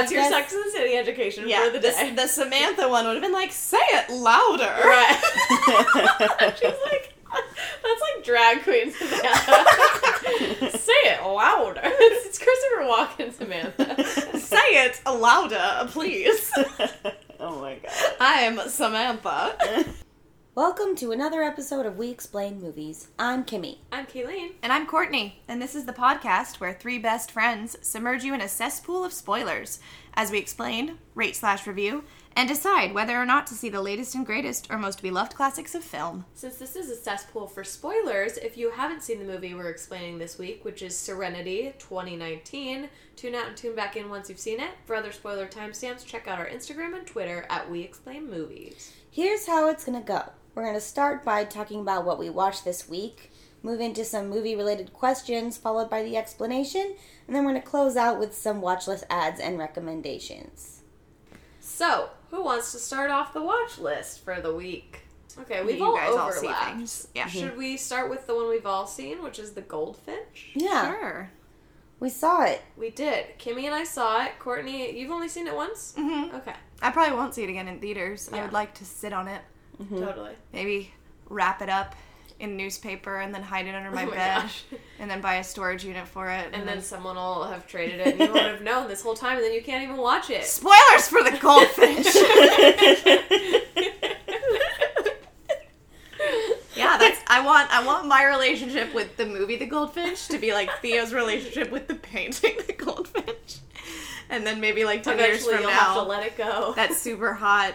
That's your Sex and the City education Yeah, for the the, day. the Samantha one would have been like, say it louder. right. She's like, that's like drag queen Samantha. Say it louder. It's Christopher Walken Samantha. say it louder, please. oh my god. I'm Samantha. Welcome to another episode of We Explain Movies. I'm Kimmy. I'm Kayleen. And I'm Courtney, and this is the podcast where three best friends submerge you in a cesspool of spoilers as we explain, rate slash review, and decide whether or not to see the latest and greatest or most beloved classics of film. Since this is a cesspool for spoilers, if you haven't seen the movie we're explaining this week, which is Serenity 2019, tune out and tune back in once you've seen it. For other spoiler timestamps, check out our Instagram and Twitter at We Explain Movies. Here's how it's gonna go. We're gonna start by talking about what we watched this week, move into some movie related questions, followed by the explanation, and then we're gonna close out with some watch list ads and recommendations. So, who wants to start off the watch list for the week? Okay, we've You all guys all see overlapped. things. Yeah. Should we start with the one we've all seen, which is the Goldfinch? Yeah, Sure. we saw it. We did. Kimmy and I saw it. Courtney, you've only seen it once? hmm Okay, I probably won't see it again in theaters. I would like to sit on it, Mm-hmm. totally. maybe wrap it up in newspaper and then hide it under my, Oh my bed, gosh. and then buy a storage unit for it. And then someone will have traded it and you won't have known this whole time and then you can't even watch it. spoilers for the goldfish. Yeah, that's I want I want my relationship with the movie The Goldfinch to be like Theo's relationship with the painting The Goldfinch. And then maybe like 10 years Eventually from you'll have to now let it go. that super hot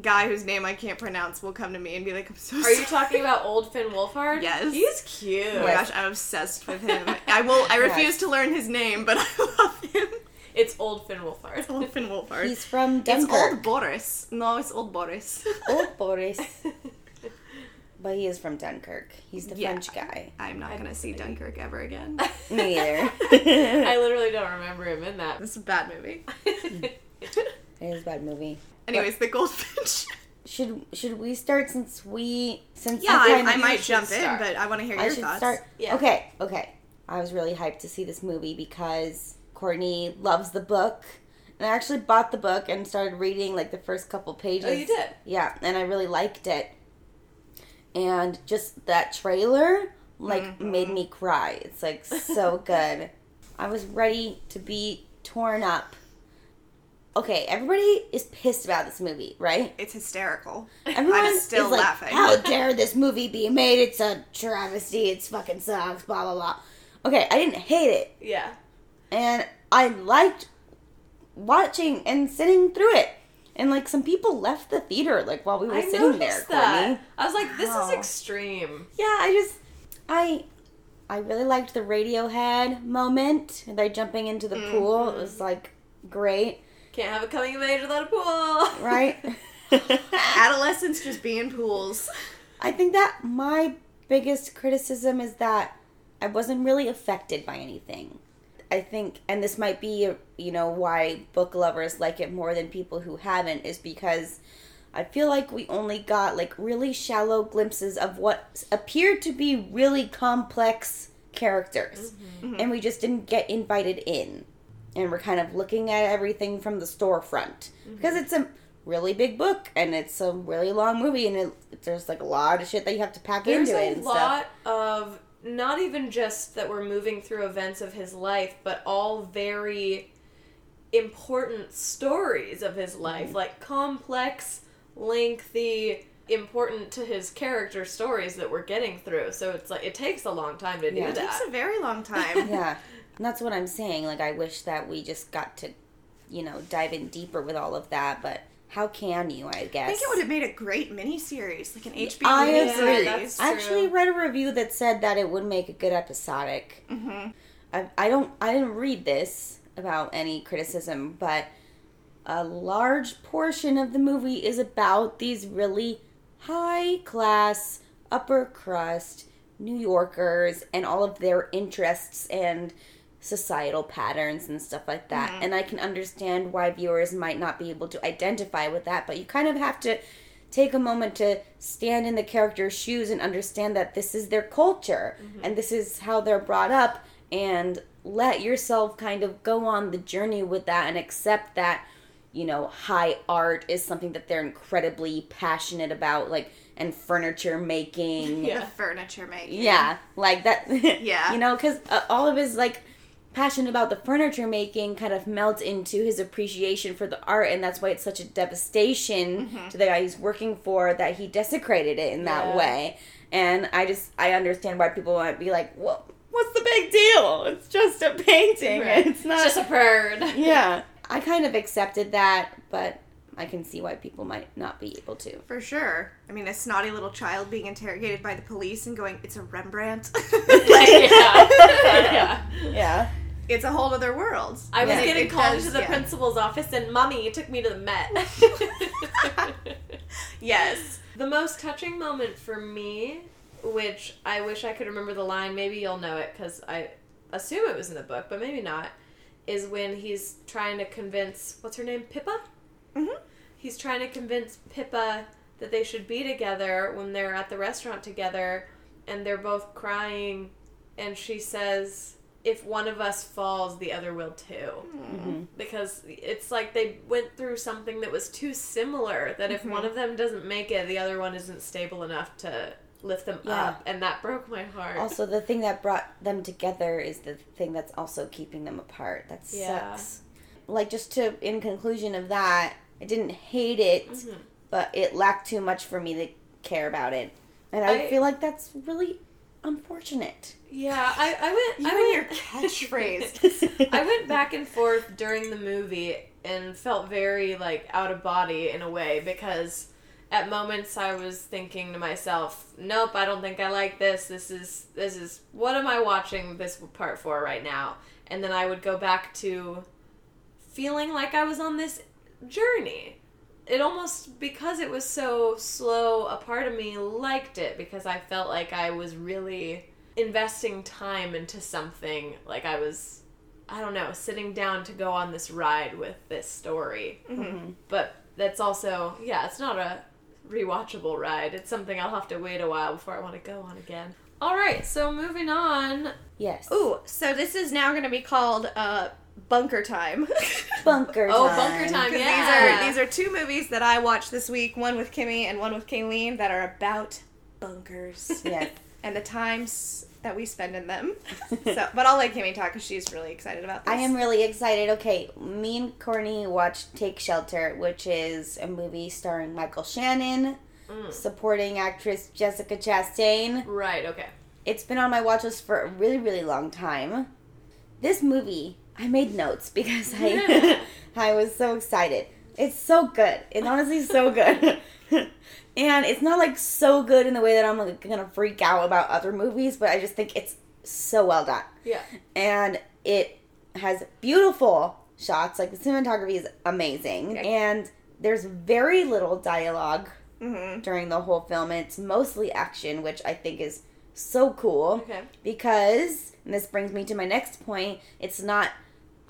guy whose name I can't pronounce will come to me and be like I'm so Are you talking about old Finn Wolfhard? Yes. He's cute. Oh my gosh, I'm obsessed with him. I will I refuse Yes. to learn his name, but I love him. It's old Finn Wolfhard. It's Old Finn Wolfhard. He's from Dunkirk. it's Dunkirk. old Boris. No, it's old Boris. Old Boris. But he is from Dunkirk. He's the Yeah. French guy. I'm not gonna see Dunkirk ever again. Me either. I literally don't remember him in that. It's a bad movie. It is a bad movie. Anyways, the goldfinch. Should should we start since we since Yeah, you I, I might should jump in, but I want to hear I your should thoughts. start. Yeah. Okay, okay. I was really hyped to see this movie because Courtney loves the book, and I actually bought the book and started reading like the first couple pages. Oh, you did? Yeah, and I really liked it. And just that trailer like Mm-hmm. made me cry. It's like so good. I was ready to be torn up. Okay, everybody is pissed about this movie, right? It's hysterical. Everyone I'm still is like, laughing. How dare this movie be made? It's a travesty. It's fucking sucks. Blah blah blah. Okay, I didn't hate it, Yeah. and I liked watching and sitting through it. And like some people left the theater like while we were I sitting there, that. Courtney. I was like, this Wow. is extreme. Yeah, I just I I really liked the Radiohead moment. They're jumping into the mm-hmm. pool. It was like great, Can't have a coming of age without a pool. right? Adolescents just being pools. I think that my biggest criticism is that I wasn't really affected by anything. I think, and this might be, you know, why book lovers like it more than people who haven't, is because I feel like we only got like really shallow glimpses of what appeared to be really complex characters. Mm-hmm. And we just didn't get invited in. And we're kind of looking at everything from the storefront. Because it's a really big book and it's a really long movie and it, there's like a lot of shit that you have to pack There's into a it and stuff. lot of not even just that we're moving through events of his life, but all very important stories of his life, Mm-hmm. like like complex, lengthy, important to his character stories that we're getting through. So it's like it takes a long time to do Yeah. It It takes a very long time. yeah. And that's what I'm saying. Like, I wish that we just got to, you know, dive in deeper with all of that, but how can you, I guess? I think it would have made a great miniseries, like an HBO I miniseries. agree. that's- I actually read a review that said that it would make a good episodic. hmm I, I don't I didn't read this about any criticism, but a large portion of the movie is about these really high class, upper crust New Yorkers and all of their interests and societal patterns and stuff like that. And I can understand why viewers might not be able to identify with that, but you kind of have to take a moment to stand in the character's shoes and understand that this is their culture and this is how they're brought up and let yourself kind of go on the journey with that and accept that you know high art is something that they're incredibly passionate about like and furniture making Yeah. The furniture making. yeah like that Yeah. you know because uh, all of his like passion about the furniture making kind of melts into his appreciation for the art and that's why it's such a devastation mm-hmm. to the guy he's working for that he desecrated it in that Yeah. way and i just i understand why people might be like well what's the big deal it's just a painting Right. it's not It's just a bird. yeah i kind of accepted that but i can see why people might not be able to For sure. I mean, a snotty little child being interrogated by the police and going, "It's a Rembrandt." yeah. yeah. yeah It's a whole other world. I was Yeah. getting called does, to the yeah. principal's office, and mommy took me to the Met. Yes. the most touching moment for me, which I wish I could remember the line, maybe you'll know it because I assume it was in the book, but maybe not, is when he's trying to convince, what's her name? Pippa? Mhm. He's trying to convince Pippa that they should be together when they're at the restaurant together, and they're both crying, and she says, if one of us falls, the other will too Mhm. because it's like they went through something that was too similar that if one of them doesn't make it the other one isn't stable enough to lift them Yeah. up and that broke my heart Also, the thing that brought them together is the thing that's also keeping them apart. That Yeah. sucks. Like, just to, in conclusion of that, I didn't hate it, Mhm. but it lacked too much for me to care about it. And I, I- feel like that's really unfortunate. yeah i, I went You i went your catchphrase. i went back and forth during the movie and felt very like out of body in a way because at moments i was thinking to myself nope i don't think i like this this is this is what am i watching this part for right now and then i would go back to feeling like i was on this journey it almost because it was so slow a part of me liked it because i felt like i was really investing time into something. Like i was i don't know sitting down to go on this ride with this story. Mm-hmm. but that's also yeah it's not a rewatchable ride. It's something i'll have to wait a while before i want to go on again. All right so moving on. Yes. Ooh, so this is now going to be called uh, Bunker Time. Bunker Oh, time. Bunker Time, 'Cause Yeah. These are these are two movies that I watched this week, one with Kimmy and one with Kayleen, that are about bunkers Yes. and the times that we spend in them. So, but I'll let Kimmy talk because she's really excited about this. I am really excited. Okay, me and Courtney watched Take Shelter, which is a movie starring Michael Shannon, Mm. supporting actress Jessica Chastain. right okay It's been on my watch list for a really, really long time. This movie, I made notes because I I was so excited. It's so good. It's honestly so good. and it's not like so good in the way that I'm like gonna freak out about other movies, but I just think it's so well done. yeah And it has beautiful shots. Like the cinematography is amazing. Yeah. And there's very little dialogue hmm during the whole film. It's mostly action, which I think is so cool okay because and this brings me to my next point it's not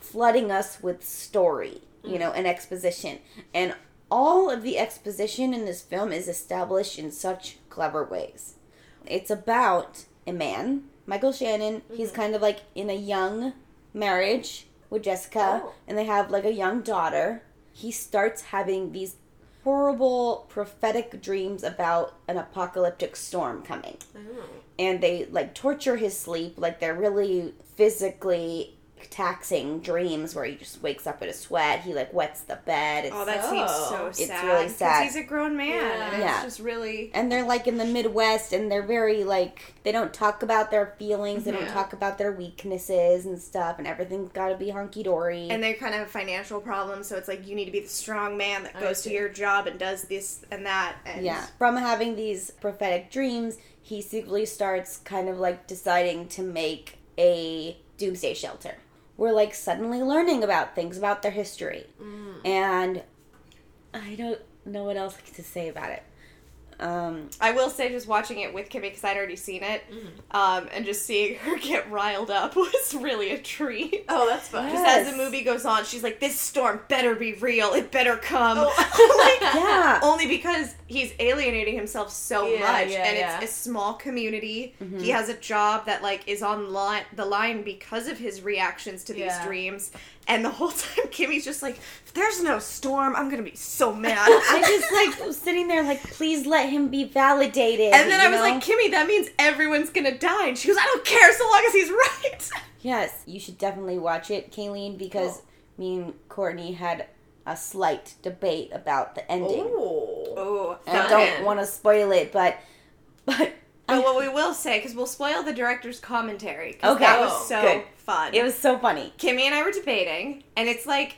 flooding us with story you know and exposition. And all of the exposition in this film is established in such clever ways. It's about a man michael shannon. He's mm-hmm. kind of like in a young marriage with jessica Oh. and they have like a young daughter. He starts having these horrible prophetic dreams about an apocalyptic storm coming. Oh. and they like torture his sleep like they're really physically taxing dreams where he just wakes up in a sweat he like wets the bed it's, Oh, that Oh. seems so sad. It's sad. really 'cause sad. He's a grown man, Yeah. and Yeah. it's just really. and they're like in the midwest and they're very like they don't talk about their feelings they don't talk about their weaknesses and stuff and everything's got to be hunky-dory And they kind of have financial problems, so it's like you need to be the strong man that goes to your job and does this and that. And Yeah. From having these prophetic dreams, he secretly starts kind of like deciding to make a doomsday shelter. We're like suddenly learning about things about their history. Mm. And I don't know what else to say about it. Um, I will say, just watching it with Kimmy because I'd already seen it, Mm-hmm. um, and just seeing her get riled up was really a treat. Oh, that's fun. Just Yes. as the movie goes on, she's like, "This storm better be real. It better come." Oh. like, Yeah. Only because he's alienating himself so Yeah, much, yeah, and yeah. it's a small community. Mm-hmm. He has a job that like is on li- the line because of his reactions to these Yeah. dreams, and the whole time Kimmy's just like, "If there's no storm, I'm gonna be so mad." I just like was sitting there like, please let him be validated. and then I was know? like, "Kimmy, that means everyone's gonna die," and she goes, "I don't care so long as he's right." yes, you should definitely watch it, Kayleen, because Cool. me and Courtney had a slight debate about the ending. Oh. Oh, And I don't want to spoil it, but but But what we will say, because we'll spoil the director's commentary, because Okay. that Oh, was so good. Fun. it was so funny. Kimmy and I were debating, and it's like,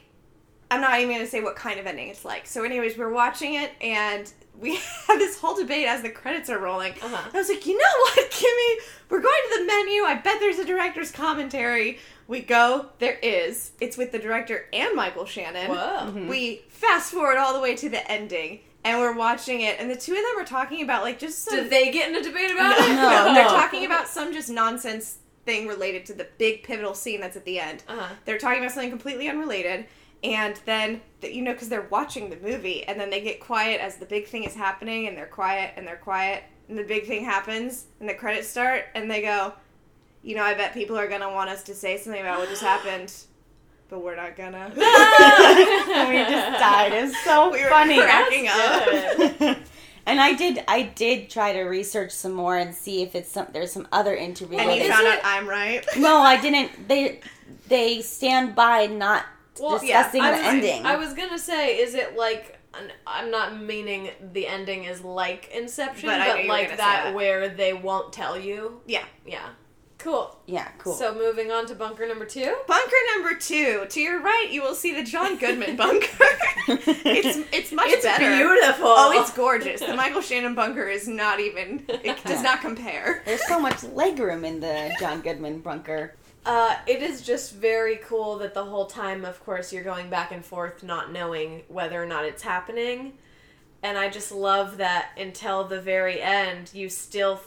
I'm not even gonna say what kind of ending it's like. So, anyways, we're watching it, and we have this whole debate as the credits are rolling. Uh-huh. I was like, you know what, Kimmy? We're going to the menu. I bet there's a director's commentary. We go. There is. It's with the director and Michael Shannon. Whoa. We fast forward all the way to the ending, and we're watching it, and the two of them are talking about like just some Did they get in a debate about no, it? No. they're talking about some just nonsense thing related to the big pivotal scene that's at the end. Uh-huh. They're talking about something completely unrelated, and then you know because they're watching the movie, and then they get quiet as the big thing is happening, and they're quiet and they're quiet, and the big thing happens, and the credits start, and they go, you know, I bet people are gonna want us to say something about what just happened. But we're not gonna. And we just died. It's so We were funny. cracking That's up. and I did I did try to research some more and see if it's some there's some other interview. And you found out I'm right. no, I didn't. They they stand by not Well, discussing I the was, ending. I was gonna say, is it like? I'm not meaning the ending is like Inception, But but, I knew you were like that, that. where they won't tell you. Yeah. Yeah. Cool. yeah, cool. So moving on to bunker number two. Bunker number two. To your right, you will see the John Goodman bunker. it's it's much It's better. beautiful. Oh, it's gorgeous. The Michael Shannon bunker is not even. It does not compare. There's so much legroom in the John Goodman bunker. Uh, it is just very cool that the whole time, of course, you're going back and forth, not knowing whether or not it's happening. And I just love that until the very end, you still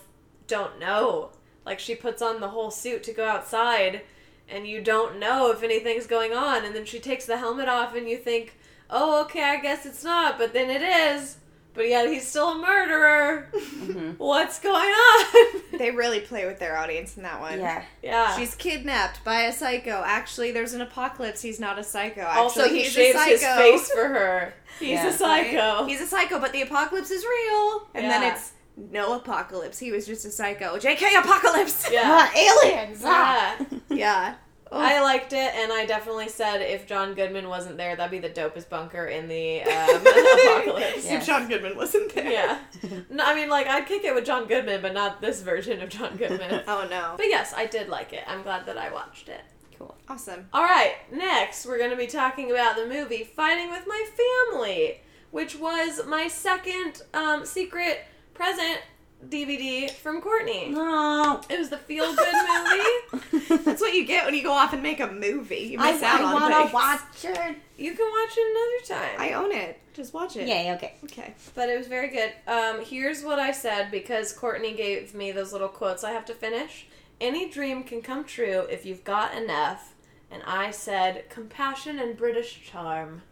don't know. Like, she puts on the whole suit to go outside, and you don't know if anything's going on. And then she takes the helmet off, and you think, oh, okay, I guess it's not. But then it is. But yet he's still a murderer. Mm-hmm. What's going on? They really play with their audience in that one. Yeah. yeah. She's kidnapped by a psycho. Actually, there's an apocalypse. He's not a psycho. Actually, also, he he's shaves a his face for her. He's Yeah. a psycho. He's a psycho, but the apocalypse is real. And then it's no apocalypse. He was just a psycho. J.K. Apocalypse. yeah. Ah, aliens! ah. Yeah. yeah. Oh. I liked it, and I definitely said if John Goodman wasn't there, that'd be the dopest bunker in the um, apocalypse. Yeah. If John Goodman wasn't there. Yeah. No, I mean, like, I'd kick it with John Goodman, but not this version of John Goodman. Oh no. but yes, I did like it. I'm glad that I watched it. Cool. Awesome. All right, next we're going to be talking about the movie Fighting with My Family, which was my second um, secret present DVD from Courtney. No. It was the feel good movie. That's what you get when you go off and make a movie. You I, miss out I on want things. to watch it. You can watch it another time. I own it. Just watch it. Yay, okay. Okay. but it was very good. Um, here's what I said because Courtney gave me those little quotes I have to finish. Any dream can come true if you've got enough. And I said compassion and British charm.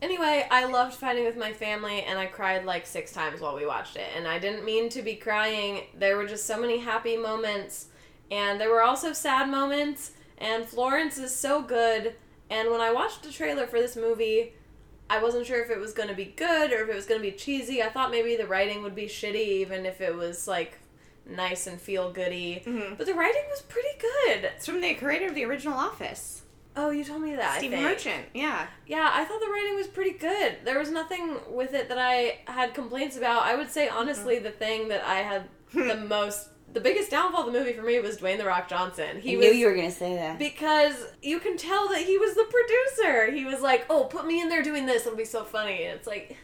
Anyway, I loved fighting with my family and I cried like six times while we watched it. And I didn't mean to be crying. There were just so many happy moments. And there were also sad moments. And Florence is so good. And when I watched the trailer for this movie, I wasn't sure if it was going to be good or if it was going to be cheesy. I thought maybe the writing would be shitty, even if it was like nice and feel goody. Mhm. But the writing was pretty good. It's from the creator of the original Office, Oh, you told me that. I Stephen. Merchant. Yeah. Yeah, I thought the writing was pretty good. There was nothing with it that I had complaints about. I would say honestly, mm-hmm. the thing that I had the most, the biggest downfall of the movie for me was Dwayne the Rock Johnson. He I was knew you were going to say that. because you can tell that he was the producer. He was like, "Oh, put me in there doing this; it'll be so funny." And it's like,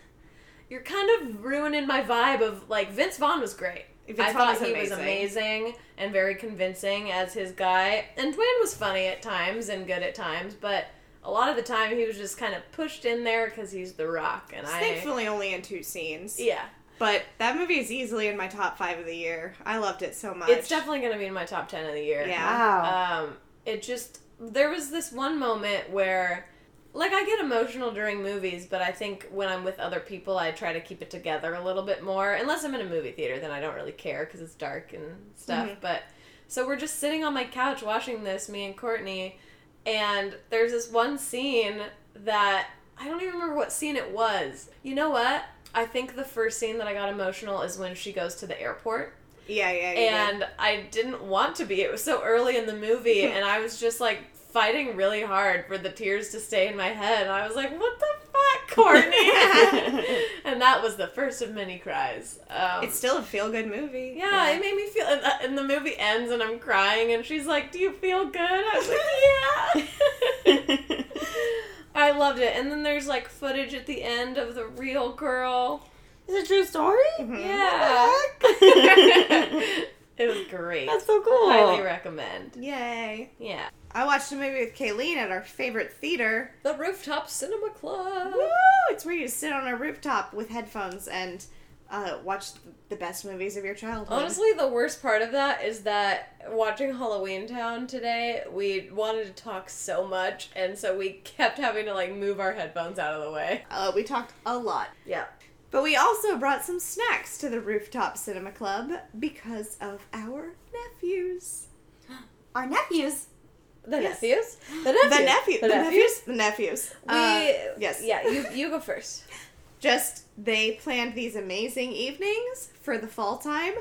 you're kind of ruining my vibe of like Vince Vaughn was great. Vince I Vaughn thought was he was amazing and very convincing as his guy, and Dwayne was funny at times and good at times, but a lot of the time he was just kind of pushed in there because he's the Rock, and I Thankfully, only in two scenes. yeah. But that movie is easily in my top five of the year. I loved it so much. It's definitely going to be in my top 10 of the year. Yeah. Wow. Um, it just there was this one moment where like I get emotional during movies, but I think when I'm with other people, I try to keep it together a little bit more. Unless I'm in a movie theater, then I don't really care because it's dark and stuff. Mhm. But so we're just sitting on my couch watching this, me and Courtney, and there's this one scene that I don't even remember what scene it was. You know what? I think the first scene that I got emotional is when she goes to the airport yeah, yeah, yeah. and I didn't want to be. It was so early in the movie, and I was just like fighting really hard for the tears to stay in my head. And I was like, "What the fuck, Courtney?" and that was the first of many cries. Um, it's still a feel good movie. yeah, it made me feel. And, uh, and the movie ends, and I'm crying, and she's like, "Do you feel good?" I was like, "Yeah." I loved it, and then there's like footage at the end of the real girl. Is it a true story? Mhm. Yeah. What the it was great. That's so cool. Highly recommend. Yay. Yeah. I watched a movie with Kayleen at our favorite theater. The Rooftop Cinema Club. Woo! It's where you sit on a rooftop with headphones and uh, watch the best movies of your childhood. Honestly, the worst part of that is that watching Halloween Town today, we wanted to talk so much, and so we kept having to like move our headphones out of the way. uh, we talked a lot. Yeah. But we also brought some snacks to the Rooftop Cinema Club because of our nephews. Our nephews. The Yes. nephews? The nephews. The nephew, The, the nephews? nephews, the nephews. We, Uh, yes. Yeah, you, you go first. Just they planned these amazing evenings for the fall time,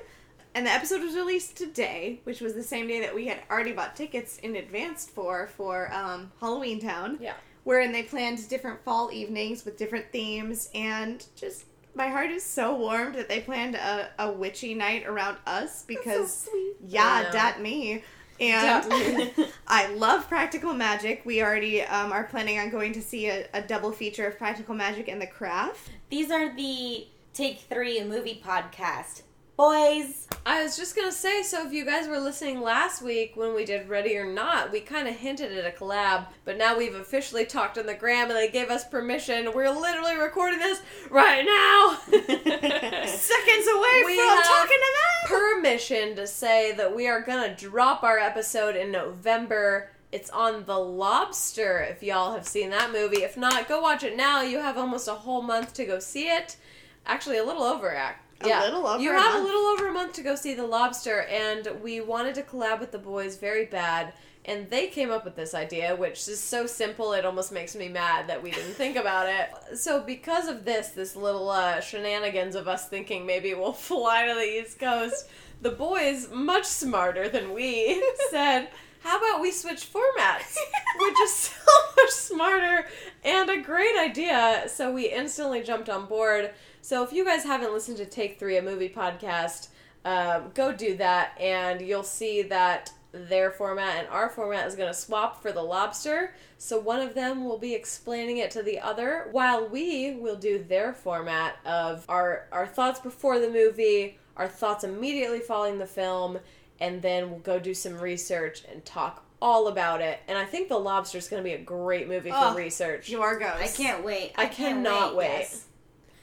and the episode was released today, which was the same day that we had already bought tickets in advance for for um, Halloween Town. Yeah. wherein they planned different fall evenings with different themes, and just my heart is so warmed that they planned a, a witchy night around us because sweet. Yeah, know. dat me. And I love practical magic. We already um, are planning on going to see a, a double feature of practical magic and the craft. These are the Take Three movie podcast. Boys. I was just gonna say, so if you guys were listening last week when we did Ready or Not, we kind of hinted at a collab, but now we've officially talked on the gram and they gave us permission. We're literally recording this right now. Seconds away We from talking to them. permission to say that we are gonna drop our episode in November. It's on The Lobster. If y'all have seen that movie, if not, go watch it now. You have almost a whole month to go see it. Actually, a little over. Act. A little over You a have month. a little over a month to go see The Lobster, and we wanted to collab with the boys very bad. And they came up with this idea, which is so simple it almost makes me mad that we didn't think about it. So because of this, this little uh, shenanigans of us thinking maybe we'll fly to the East Coast, the boys, much smarter than we, said, "How about we switch formats?" which is so much smarter and a great idea. So we instantly jumped on board. So if you guys haven't listened to Take Three, a movie podcast, um, go do that, and you'll see that their format and our format is going to swap for the lobster. So one of them will be explaining it to the other, while we will do their format of our our thoughts before the movie, our thoughts immediately following the film, and then we'll go do some research and talk all about it. And I think the lobster is going to be a great movie for Oh, research. Yorgos. I can't wait. I can't cannot wait. Yes.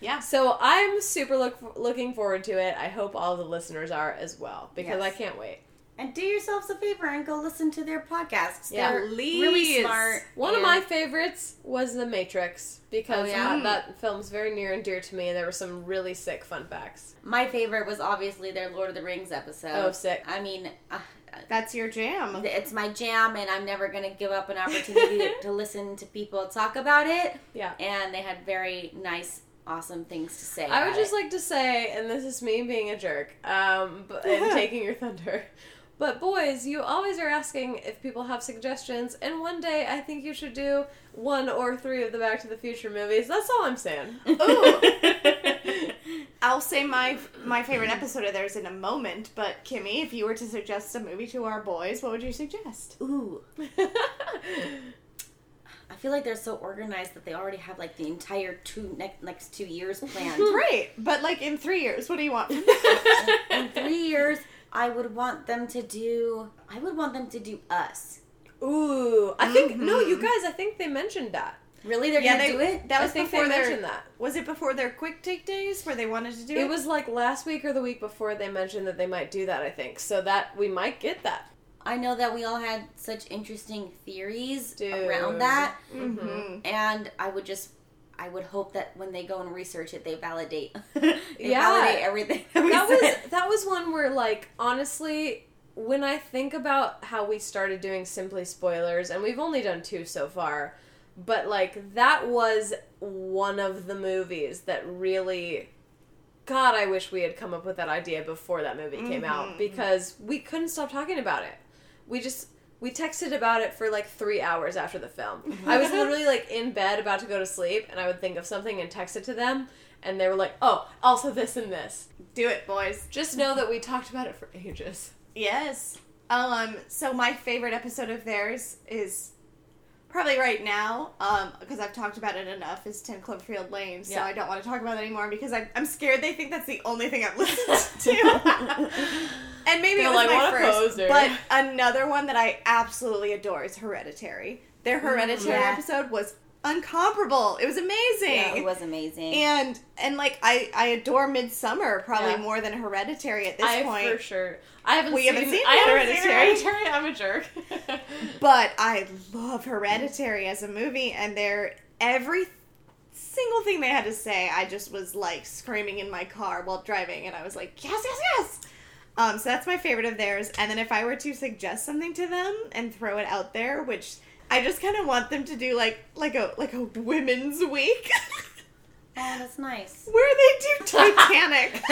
Yeah. So I'm super look looking forward to it. I hope all the listeners are as well because Yes. I can't wait. And do yourselves a favor and go listen to their podcasts. Yeah. They're really smart. One of my favorites was The Matrix because Oh, yeah? that, that film's very near and dear to me, and there were some really sick fun facts. My favorite was obviously their Lord of the Rings episode. Oh, sick. I mean, uh, That's your jam. it's my jam, and I'm never going to give up an opportunity to, to listen to people talk about it. Yeah. And they had very nice, awesome things to say. I would just it. like to say, and this is me being a jerk, um, but, and taking your thunder. But boys, you always are asking if people have suggestions, and one day I think you should do one or three of the Back to the Future movies. That's all I'm saying. Ooh. I'll say my my favorite episode of theirs in a moment, but Kimmy, if you were to suggest a movie to our boys, what would you suggest? Ooh. I feel like they're so organized that they already have like the entire two ne- next two years planned. Great, but like in three years, what do you want? In three years, I would want them to do. I would want them to do us. Ooh, I think no, you Mhm. guys. I think they mentioned that. Really, they're Yeah, gonna they, do it. that I was think before they their. mentioned that. Was it before their quick take days where they wanted to do it? It was like last week or the week before they mentioned that they might do that, I think. So that we might get that. I know that we all had such interesting theories Dude. around that, Mhm. and I would just, I would hope that when they go and research it, they validate, they Yeah. validate everything that, That was that was one where like honestly when I think about how we started doing simply spoilers and we've only done two so far, but like that was one of the movies that really God, I wish we had come up with that idea before that movie came out because we couldn't stop talking about it. We just we texted about it for like three hours after the film. I was literally like in bed about to go to sleep and I would think of something and text it to them and they were like, Oh, also this and this. do it, boys. Just know that we talked about it for ages. Yes. Um. So my favorite episode of theirs is probably right now, um, because I've talked about it enough. Is Ten Cloverfield Lane. So Yeah. I don't want to talk about it anymore because I, I'm scared they think that's the only thing I've listened to. and maybe They're it was like, my "What a first, poser." but another one that I absolutely adore is Hereditary. Their Hereditary Yeah. episode was uncomparable. It was amazing. Yeah, it was amazing. And and like I I adore Midsommar probably Yeah. more than Hereditary at this point. I point. for sure. I haven't We seen, haven't seen I haven't Hereditary. seen Hereditary. I'm a jerk. But I love Hereditary as a movie, and they're every single thing they had to say. I just was like screaming in my car while driving, and I was like, yes, yes, yes. Um, so that's my favorite of theirs. And then if I were to suggest something to them and throw it out there, which I just kind of want them to do, like like a like a women's week, oh, that's nice. where they do Titanic.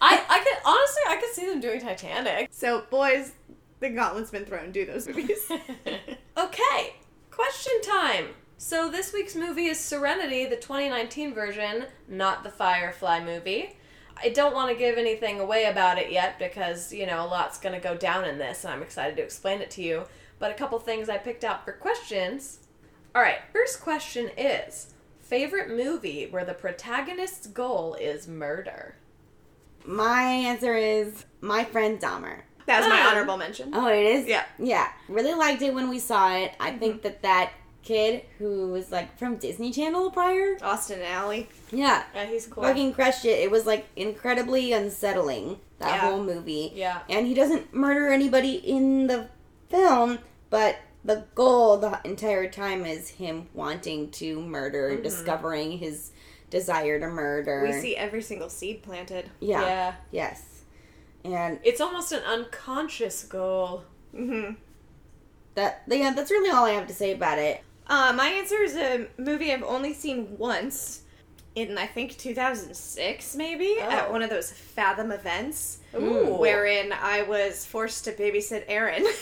I, I could honestly I could see them doing Titanic. so boys, the gauntlet's been thrown. Do those movies. okay, question time. So this week's movie is Serenity, the 2019 version, not the Firefly movie. I don't want to give anything away about it yet because, you know, a lot's going to go down in this and I'm excited to explain it to you. But a couple things I picked out for questions. All right, first question is favorite movie where the protagonist's goal is murder? My answer is my friend Dahmer. That was my Ah. honorable mention. Oh, it is. Yeah. yeah. Really liked it when we saw it. I think that that kid who was like from Disney Channel prior, Austin and Ally. yeah, Yeah, he's cool. fucking crushed it. It was like incredibly unsettling that Yeah. whole movie. Yeah. and he doesn't murder anybody in the film, but the goal the entire time is him wanting to murder, discovering his desire to murder. We see every single seed planted. yeah, yeah. yes, and It's almost an unconscious goal. Mm-hmm. that yeah, that's really all I have to say about it. Uh, my answer is a movie I've only seen once in I think 2006 maybe Oh. at one of those Fathom events Ooh. wherein I was forced to babysit Aaron.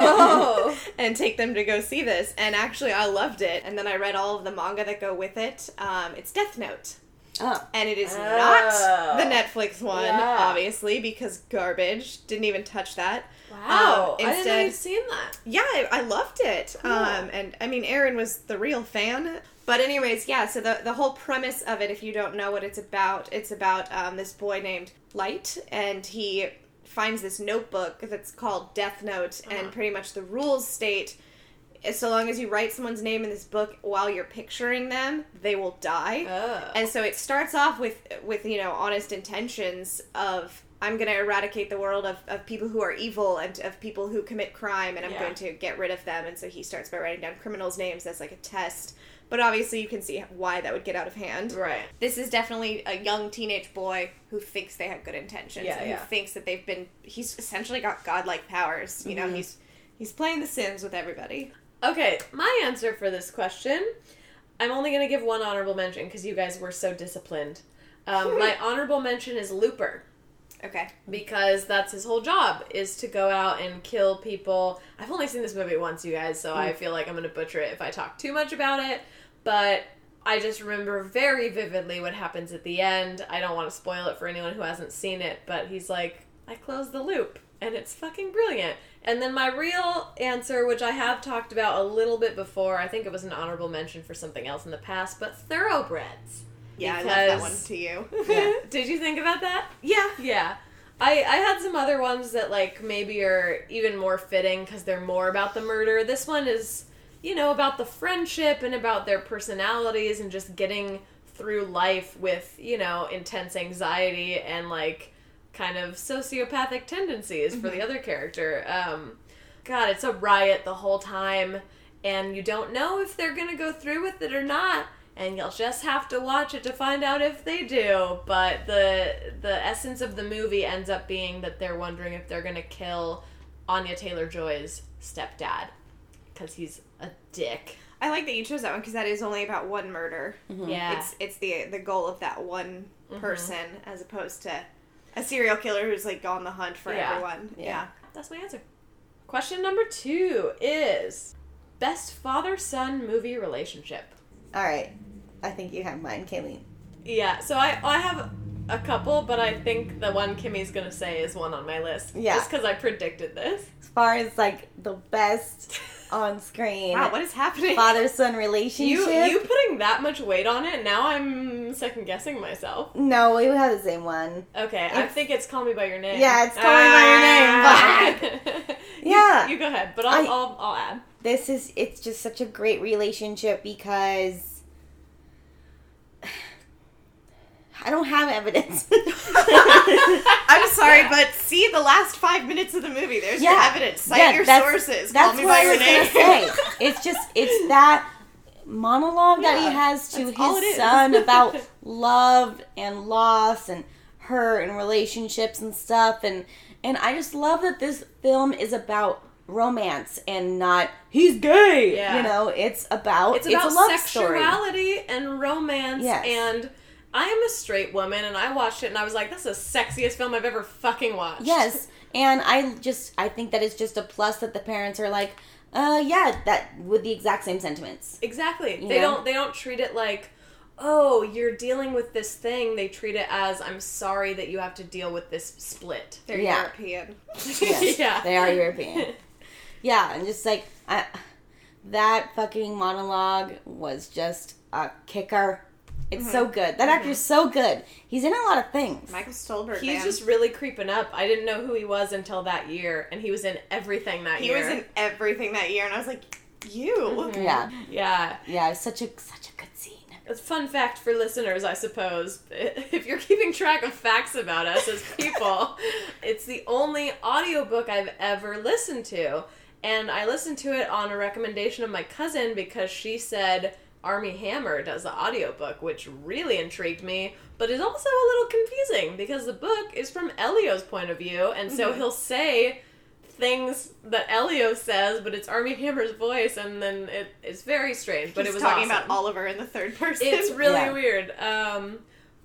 Oh. and take them to go see this and actually I loved it and then I read all of the manga that go with it. Um, it's Death Note. Oh, And it is Oh. not the Netflix one, Yeah. obviously, because garbage. Didn't even touch that. Wow. Um, I didn't know instead- you'd seen that. Yeah, I, I loved it. Cool. Um, and I mean, Aaron was the real fan. But anyways, yeah. So the the whole premise of it, if you don't know what it's about, it's about um, this boy named Light, and he finds this notebook that's called Death Note, Uh-huh. and pretty much the rules state. So long as you write someone's name in this book while you're picturing them, they will die. Oh. And so it starts off with with you know honest intentions of I'm going to eradicate the world of, of people who are evil and of people who commit crime and I'm Yeah. going to get rid of them. And so he starts by writing down criminals' names as like a test. But obviously you can see why that would get out of hand. right. This is definitely a young teenage boy who thinks they have good intentions Yeah, and yeah. who thinks that they've been he's essentially got godlike powers. You know, Mm-hmm. he's he's playing the Sims with everybody. Okay, my answer for this question, I'm only going to give one honorable mention because you guys were so disciplined. Um, my honorable mention is Looper Okay. because that's his whole job is to go out and kill people. I've only seen this movie once, you guys, so I feel like I'm going to butcher it if I talk too much about it. But I just remember very vividly what happens at the end. I don't want to spoil it for anyone who hasn't seen it, but he's like, I closed the loop, and it's fucking brilliant. And then my real answer, which I have talked about a little bit before, I think it was an honorable mention for something else in the past, but thoroughbreds. Yeah, I left that one to you. Yeah. Did you think about that? yeah. Yeah. I, I had some other ones that like maybe are even more fitting because they're more about the murder. This one is you know, about the friendship and about their personalities and just getting through life with, you know, intense anxiety and like kind of sociopathic tendencies for the other character. Um, God, it's a riot the whole time, and you don't know if they're gonna go through with it or not. And you'll just have to watch it to find out if they do. But the the essence of the movie ends up being that they're wondering if they're gonna kill Anya Taylor Joy's stepdad because he's a dick. I like that you chose that one because that is only about one murder. Mm-hmm. Yeah, It's it's the the goal of that one mm-hmm. person as opposed to a serial killer who's like on the hunt for Yeah. everyone. Yeah. Yeah. that's my answer. Question number two is best father son movie relationship. All right. I think you have mine, Kayleen. Yeah, so I I have a couple, but I think the one Kimmy's gonna say is one on my list. Yeah. just because I predicted this. As far as like the best on screen Wow, what is happening? father son relationship. you you putting that much weight on it? Now I'm second guessing myself. No, we have the same one. Okay, I think it's Call Me by Your Name. Yeah, it's Call Me By Your Name. Ah. But Yeah. you, you go ahead, but I'll, I- I'll I'll add. This is it's just such a great relationship because I don't have evidence. I'm sorry, but see the last five minutes of the movie. There's your evidence. Cite Yeah, your that's- sources. That's Call me by I your was name. say. It's just it's that monologue that he has to that's all it his son about love and loss and her and relationships and stuff and and I just love that this film is about romance and not he's gay. Yeah. You know, it's about It's about a love story. sexuality and romance Yes. and I am a straight woman and I watched it and I was like, this is the sexiest film I've ever fucking watched. Yes, and I just I think that it's just a plus that the parents are like, uh, yeah, that with the exact same sentiments. Exactly. You They know? don't they don't treat it like, oh, you're dealing with this thing. They treat it as I'm sorry that you have to deal with this split. They're Yeah. European. Yes, yeah. they are European. yeah, and just like I, that fucking monologue was just a kicker. It's so good. That actor's so good. He's in a lot of things. Michael Stuhlbarg. He's man. just really creeping up. I didn't know who he was until that year, and he was in everything that he year. He was in everything that year, and I was like, you. Mm-hmm. Yeah, yeah. yeah, it's such a such a good scene. It's a fun fact for listeners, I suppose. If you're keeping track of facts about us as people, it's the only audiobook I've ever listened to. And I listened to it on a recommendation of my cousin because she said Armie Hammer does the audiobook, which really intrigued me, but is also a little confusing because the book is from Elio's point of view, and so Mhm. he'll say things that Elio says, but it's Armie Hammer's voice, and then it, it's very strange. But He's it was talking awesome. about Oliver in the third person. It's really Yeah. weird. Um,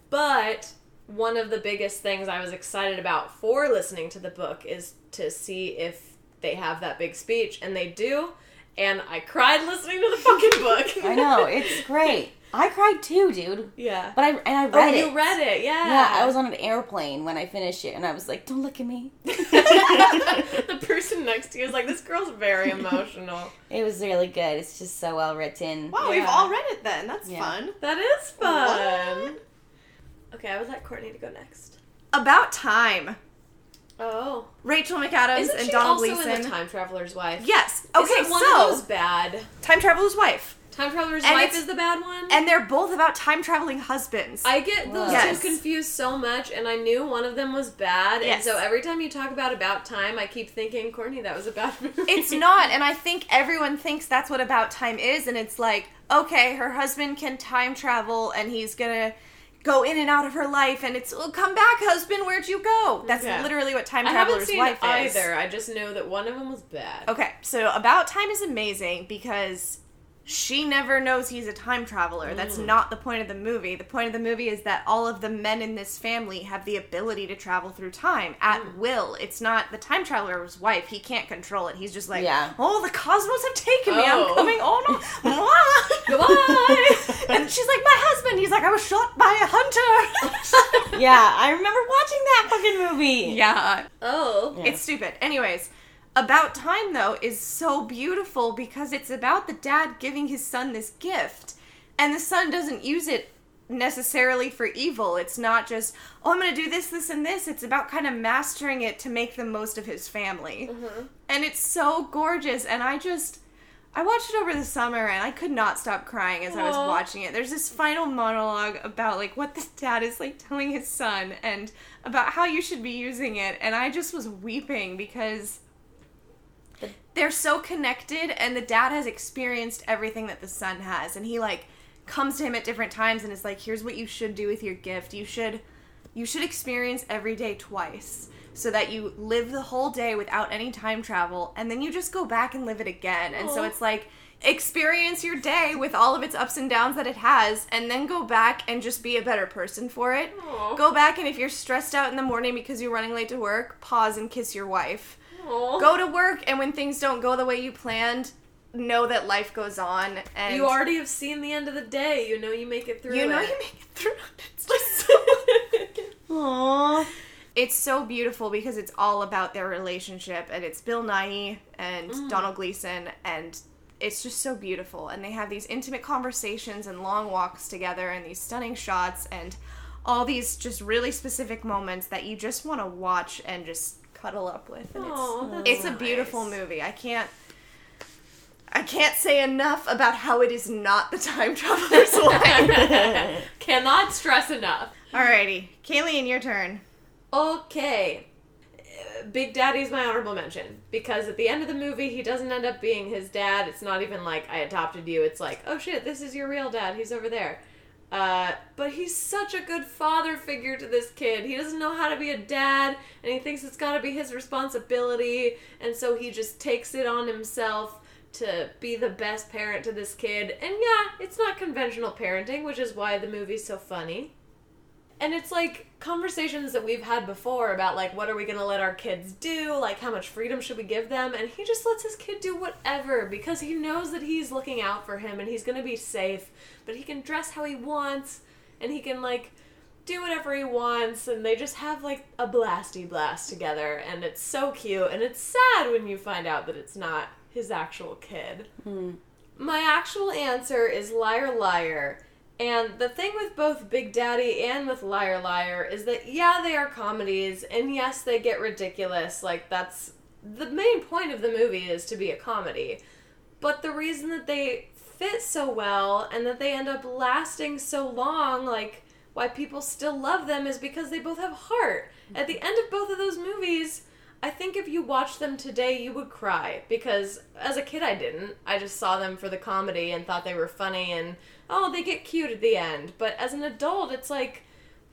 but one of the biggest things I was excited about for listening to the book is to see if they have that big speech, and they do. And I cried listening to the fucking book. I know it's great. I cried too, dude. yeah. But I and I Oh, read it. you read it, yeah. Yeah, I was on an airplane when I finished it, and I was like, "Don't look at me." the person next to you is like, this girl's very emotional. It was really good. It's just so well written. wow, we've all read it then. That's Yeah. fun. That is fun. What? Okay, I would like Courtney to go next. About time. Oh, Rachel McAdams isn't and she Domhnall also Gleeson. in the Time Traveler's Wife? yes. Okay, Isn't one so of those bad. Time Traveler's Wife. Time Traveler's And Wife is the bad one. And they're both about time traveling husbands. I get those Yes. two confused so much, and I knew one of them was bad, Yes. and so every time you talk about About Time, I keep thinking, Courtney, that was a bad movie. it's not, and I think everyone thinks that's what About Time is, and it's like, okay, her husband can time travel, and he's gonna go in and out of her life, and it's, oh, come back, husband, where'd you go? That's Okay. literally what Time I Traveler's Wife it is. either. I just know that one of them was bad. Okay, so About Time is amazing because she never knows he's a time traveler. That's Mm. not the point of the movie. The point of the movie is that all of the men in this family have the ability to travel through time at Mm. will. It's not the time traveler's wife. He can't control it. He's just like, Yeah. oh, the cosmos have taken me. Oh. I'm coming on. Goodbye. and she's like, my husband. He's like, I was shot by a hunter. yeah, I remember watching that fucking movie. yeah. oh. Yeah. It's stupid. Anyways, About Time though is so beautiful because it's about the dad giving his son this gift. And the son doesn't use it necessarily for evil. It's not just, oh, I'm going to do this, this, and this. It's about kind of mastering it to make the most of his family. Mm-hmm. And it's so gorgeous. And I just, I watched it over the summer and I could not stop crying as I was watching it. There's this final monologue about like what the dad is like telling his son and about how you should be using it and I just was weeping because they're so connected and the dad has experienced everything that the son has and he like comes to him at different times and is like here's what you should do with your gift. You should you should experience every day twice so that you live the whole day without any time travel and then you just go back and live it again. And so it's like experience your day with all of its ups and downs that it has and then go back and just be a better person for it. Aw. Go back and if you're stressed out in the morning because you're running late to work, pause and kiss your wife. Aw. Go to work and when things don't go the way you planned, know that life goes on and You already have seen the end of the day. You know you make it through. you know it. you make it through. It's just so Aww. it's so beautiful because it's all about their relationship and it's Bill Nighy and Mm. Domhnall Gleeson and it's just so beautiful and they have these intimate conversations and long walks together and these stunning shots and all these just really specific moments that you just want to watch and just cuddle up with and Aw, it's that's it's a beautiful movie. I can't I can't say enough about how it is not the time traveler's wife. Cannot stress enough. Alrighty, Kayleen, your turn. Okay. Big Daddy's my honorable mention because at the end of the movie, he doesn't end up being his dad. It's not even like I adopted you. It's like, oh shit, this is your real dad. He's over there. Uh, but he's such a good father figure to this kid. He doesn't know how to be a dad, and he thinks it's got to be his responsibility, and so he just takes it on himself to be the best parent to this kid. And yeah, it's not conventional parenting, which is why the movie's so funny. And it's like conversations that we've had before about like what are we going to let our kids do? Like how much freedom should we give them? And he just lets his kid do whatever because he knows that he's looking out for him and he's going to be safe, but he can dress how he wants and he can like do whatever he wants and they just have like a blasty blast together and it's so cute and it's sad when you find out that it's not his actual kid. Hmm. My actual answer is Liar Liar. And the thing with both Big Daddy and with Liar Liar is that, yeah, they are comedies, and yes, they get ridiculous. Like, that's the main point of the movie is to be a comedy. But the reason that they fit so well and that they end up lasting so long, like, why people still love them is because they both have heart. At the end of both of those movies, I think if you watched them today, you would cry because as a kid, I didn't. I just saw them for the comedy and thought they were funny and oh, they get cute at the end. But as an adult, it's like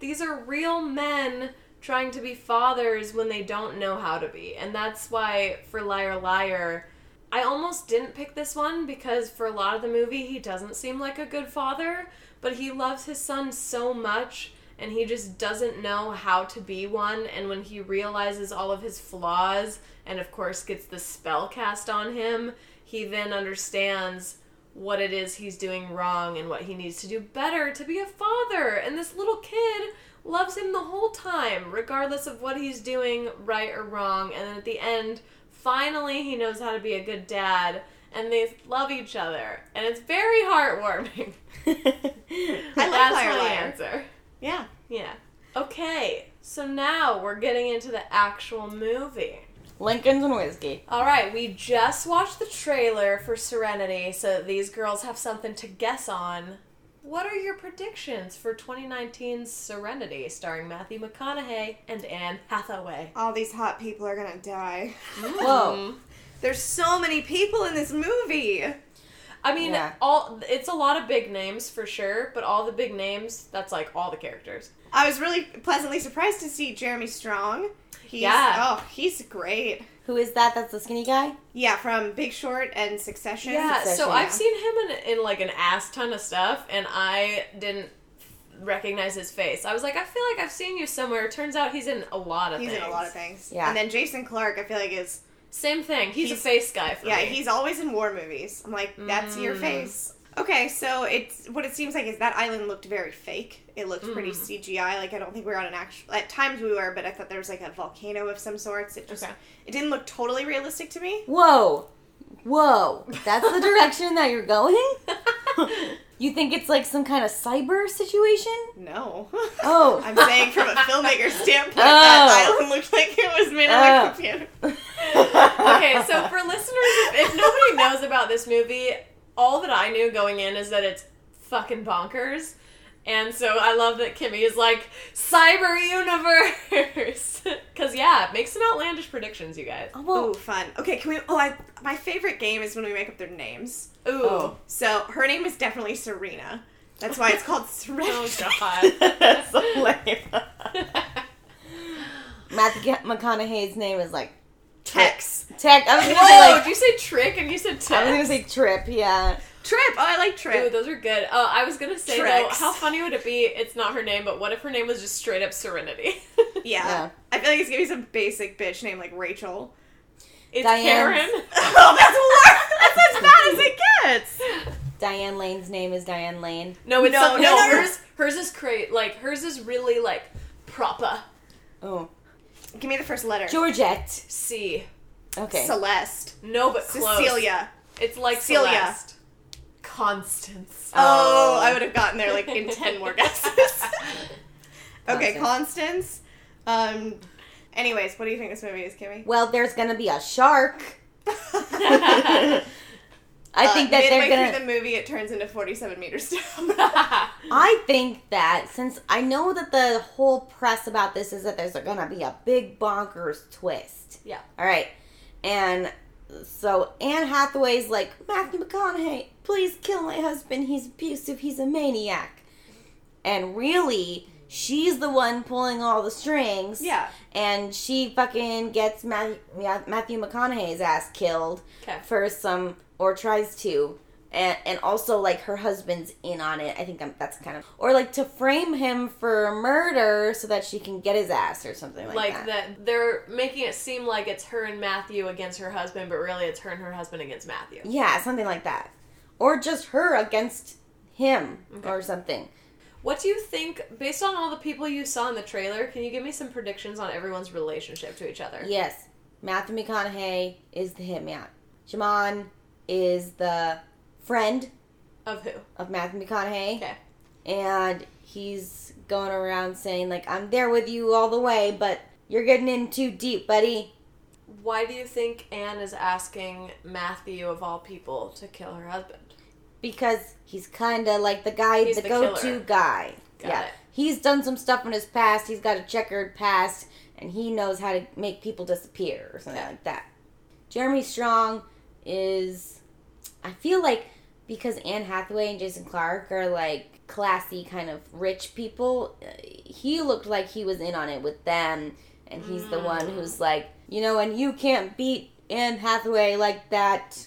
these are real men trying to be fathers when they don't know how to be. And that's why for Liar Liar, I almost didn't pick this one because for a lot of the movie, he doesn't seem like a good father, but he loves his son so much and he just doesn't know how to be one. And when he realizes all of his flaws and, of course, gets the spell cast on him, he then understands what it is he's doing wrong and what he needs to do better to be a father. And this little kid loves him the whole time, regardless of what he's doing right or wrong. And then at the end, finally, he knows how to be a good dad. And they love each other, and it's very heartwarming. I like That's my Liar. answer. Yeah. Yeah. Okay, so now we're getting into the actual movie. Lincolns and whiskey. All right, we just watched the trailer for Serenity, so these girls have something to guess on. What are your predictions for 2019's Serenity, starring Matthew McConaughey and Anne Hathaway? All these hot people are gonna die. Mm-hmm. Whoa. There's so many people in this movie. I mean, Yeah. all it's a lot of big names for sure, but all the big names, that's like all the characters. I was really pleasantly surprised to see Jeremy Strong. He's, Yeah. Oh, he's great. Who is that? That's the skinny guy? Yeah, from Big Short and Succession. Yeah, so Succession, I've yeah. seen him in, in like an ass ton of stuff, and I didn't recognize his face. I was like, I feel like I've seen you somewhere. Turns out he's in a lot of things. He's things. in a lot of things. Yeah. And then Jason Clarke, I feel like is Same thing. He's, He's- a face guy for yeah, me. he's always in war movies. I'm like, that's your Mm. face. Okay, so it's what it seems like is that island looked very fake. It looked pretty Mm. CGI. Like I don't think we were on an actual. At times we were, but I thought there was like a volcano of some sorts. It just Okay. it didn't look totally realistic to me. Whoa. Whoa. That's the direction that you're going? You think it's like some kind of cyber situation? No. Oh. I'm saying from a filmmaker standpoint, Oh. that island looked like it was made on Oh. a computer. okay, so for listeners, if, if nobody knows about this movie, all that I knew going in is that it's fucking bonkers. And so I love that Kimmy is like, Cyber Universe! Because, yeah, make some outlandish predictions, you guys. Oh, well, Ooh, fun. Okay, can we? Oh, I my favorite game is when we make up their names. Ooh. Oh. So her name is definitely Serena. That's why it's called Serena. Oh, God. That's so lame. Matthew McConaughey's name is like Tex. Tech. I was gonna Whoa, say did like you say trick and you said I was gonna say Trip. Yeah. Trip. Oh, I like Ooh, Trip. those are good. Uh, I was gonna say though, Tricks. how funny would it be? It's not her name, but what if her name was just straight up Serenity? Yeah. Yeah. I feel like it's gonna be some basic bitch name like Rachel. it's Diane. Karen. oh, that's worse. That's as bad as it gets. Diane Lane's name is Diane Lane. No, it's No, no, no, no, no. hers hers is great. Like hers is really like proper. Oh, Give me the first letter. Georgette. C. Okay. Celeste. No, but close. Cecilia. It's like Celia. Celeste. Constance. Oh, Oh. I would have gotten there like in ten more guesses. okay, Constance. Um. Anyways, what do you think this movie is, Kimmy? well, there's gonna be a shark. I Uh, think that they're gonna. through the movie, it turns into forty-seven meters down. I think that since I know that the whole press about this is that there's gonna be a big bonkers twist. Yeah. All right, and so Anne Hathaway's like Matthew McConaughey, please kill my husband. He's abusive. He's a maniac. And really, she's the one pulling all the strings. yeah. And she fucking gets Matthew, Matthew McConaughey's ass killed Okay. for some, or tries to. And, and also, like, her husband's in on it. I think I'm, that's kind of. Or, like, to frame him for murder so that she can get his ass or something like, Like that. Like, that they're making it seem like it's her and Matthew against her husband, but really it's her and her husband against Matthew. Yeah, something like that. Or just her against him Okay. or something. What do you think, based on all the people you saw in the trailer, can you give me some predictions on everyone's relationship to each other? Yes, Matthew McConaughey is the hitman. Djimon is the friend Of who? of Matthew McConaughey. Okay. and he's going around saying like I'm there with you all the way, but you're getting in too deep, buddy. Why do you think Anne is asking Matthew, of all people, to kill her husband? Because he's kind of like the guy, the, the go-to killer. guy. Got yeah, it. he's done some stuff in his past. He's got a checkered past, and he knows how to make people disappear or something Okay. like that. Jeremy Strong is, I feel like, because Anne Hathaway and Jason Clarke are like classy kind of rich people. uh, He looked like he was in on it with them, and he's the one Mm. who's like, you know, and you can't beat Anne Hathaway like that.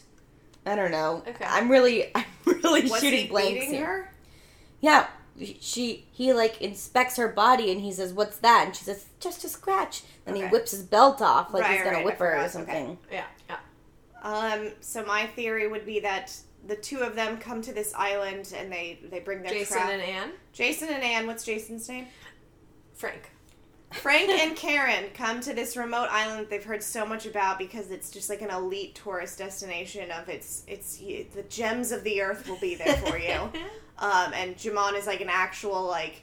I don't know. Okay. I'm really, I'm really Was shooting he blanks beating here. her? Yeah, she he like inspects her body and he says, "What's that?" And she says, "Just a scratch." And he whips his belt off like Right, he's gonna right, whip I her or forgot. something. Yeah, yeah. Um. So my theory would be that the two of them come to this island and they they bring their Jason trap. and Anne? Jason and Anne. What's Jason's name? Frank. Frank and Karen come to this remote island that they've heard so much about because it's just like an elite tourist destination of it's it's the gems of the earth will be there for you. um, and Djimon is like an actual like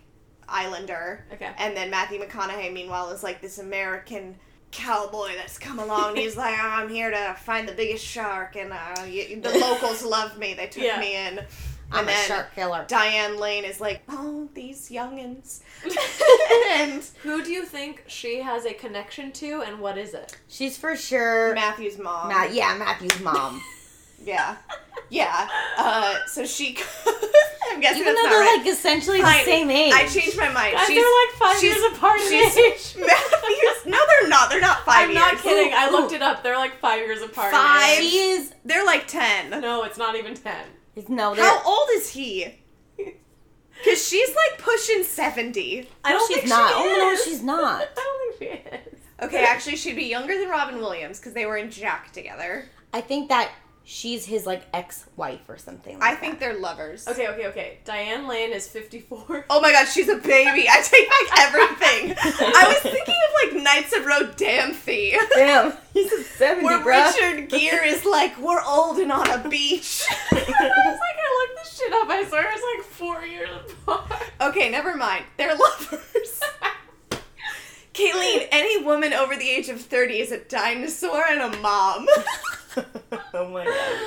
islander. Okay. And then Matthew McConaughey, meanwhile, is like this American cowboy that's come along. He's like, "Oh, I'm here to find the biggest shark, and uh, y the locals love me. They took Yeah. me in. I'm and a shark killer. Diane Lane is like, oh, these youngins. and Who do you think she has a connection to, and what is it? She's for sure. Matthew's mom. Ma- yeah, Matthew's mom. Yeah. Yeah. Uh, so she. I'm guessing Even that's though not they're right. like essentially Fine. the same age. I changed my mind. Guys, she's, they're like five she's- years apart in age. Matthew's. No, they're not. They're not 5 I'm years. not kidding. I looked ooh. it up. They're like five years apart. Five? age. She is. They're like ten. No, it's not even ten. No, they're. How old is he? Because she's like pushing seventy. I don't she's oh, think not. She Oh no, is. she's not. I don't think she is. Okay, actually, she'd be younger than Robin Williams because they were in Jack together. I think that she's his like ex-wife or something. I Like think that. they're lovers. Okay, okay, okay. Diane Lane is 54. Oh my god, she's a baby. I take back everything. I was thinking of like Nights of Rodanthe. Damn, he's a seventy, Where bruh. Richard Gere is like, we're old and on a beach. I was like, I looked this shit up. I swear it was like four years apart. okay, never mind. They're lovers. Kayleen, any woman over the age of 30 is a dinosaur and a mom. oh my god.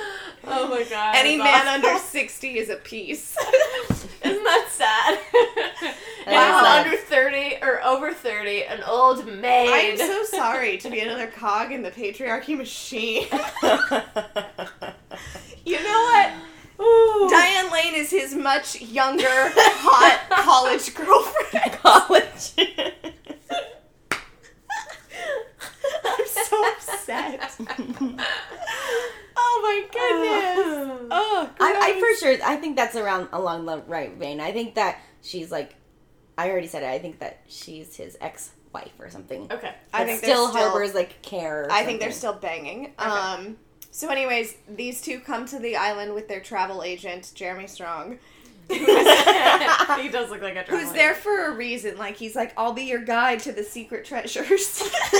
Oh my god. any man awful. under 60 is a piece. Isn't that sad? That Anyone under 30 or over 30, an old maid. I'm so sorry to be another cog in the patriarchy machine. You know what? Ooh. Diane Lane is his much younger, hot college girlfriend. College. I'm so upset. oh my goodness. Oh, I, I for sure. I think that's around along the right vein. I think that she's like, I already said it. I think that she's his ex-wife or something. Okay. I think still, still- harbors like care. or I think they're still banging. Um. So, anyways, these two come to the island with their travel agent, Jeremy Strong, he does look like a who's drama there for a reason. Like he's like, "I'll be your guide to the secret treasures,"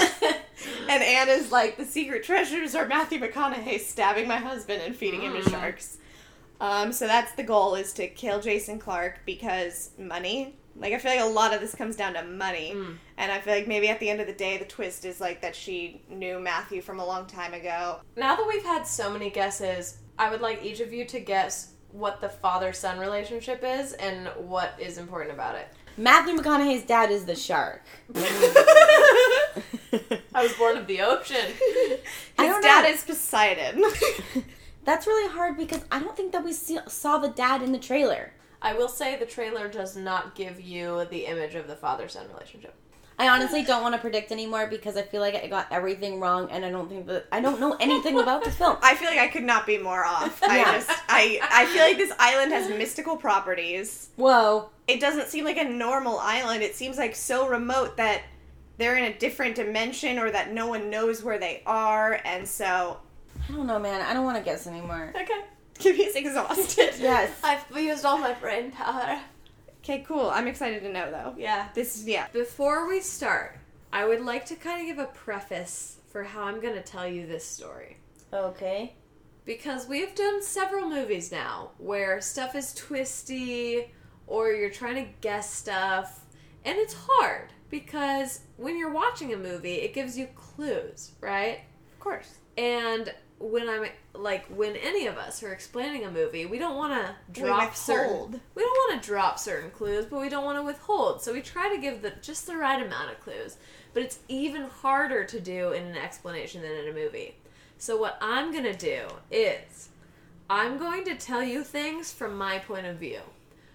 and Anna's like, "The secret treasures are Matthew McConaughey stabbing my husband and feeding him to Mm. sharks." Um. So that's the goal: is to kill Jason Clarke because money. Like I feel like a lot of this comes down to money, Mm. and I feel like maybe at the end of the day, the twist is like that she knew Matthew from a long time ago. Now that we've had so many guesses, I would like each of you to guess what the father son relationship is and what is important about it. Matthew McConaughey's dad is the shark. I was born of the ocean. His dad know. is Poseidon. That's really hard because I don't think that we see, saw the dad in the trailer. I will say the trailer does not give you the image of the father son relationship. I honestly don't want to predict anymore because I feel like I got everything wrong, and I don't think that I don't know anything about this film. I feel like I could not be more off. I Yeah. just I I feel like this island has mystical properties. Whoa, It doesn't seem like a normal island. It seems like so remote that they're in a different dimension or that no one knows where they are and so I don't know, man. I don't want to guess anymore. Okay. Kimmy's exhausted. Yes. I've used all my brain power. Okay, cool. I'm excited to know though. Yeah. This is yeah. Before we start, I would like to kind of give a preface for how I'm going to tell you this story. Okay. Because we've done several movies now where stuff is twisty or you're trying to guess stuff, and it's hard because when you're watching a movie, it gives you clues, right? Of course. And when I'm like when any of us are explaining a movie, we don't want to We drop certain we don't want to drop certain clues, but we don't want to withhold. So we try to give the just the right amount of clues. But it's even harder to do in an explanation than in a movie. So what I'm going to do is I'm going to tell you things from my point of view.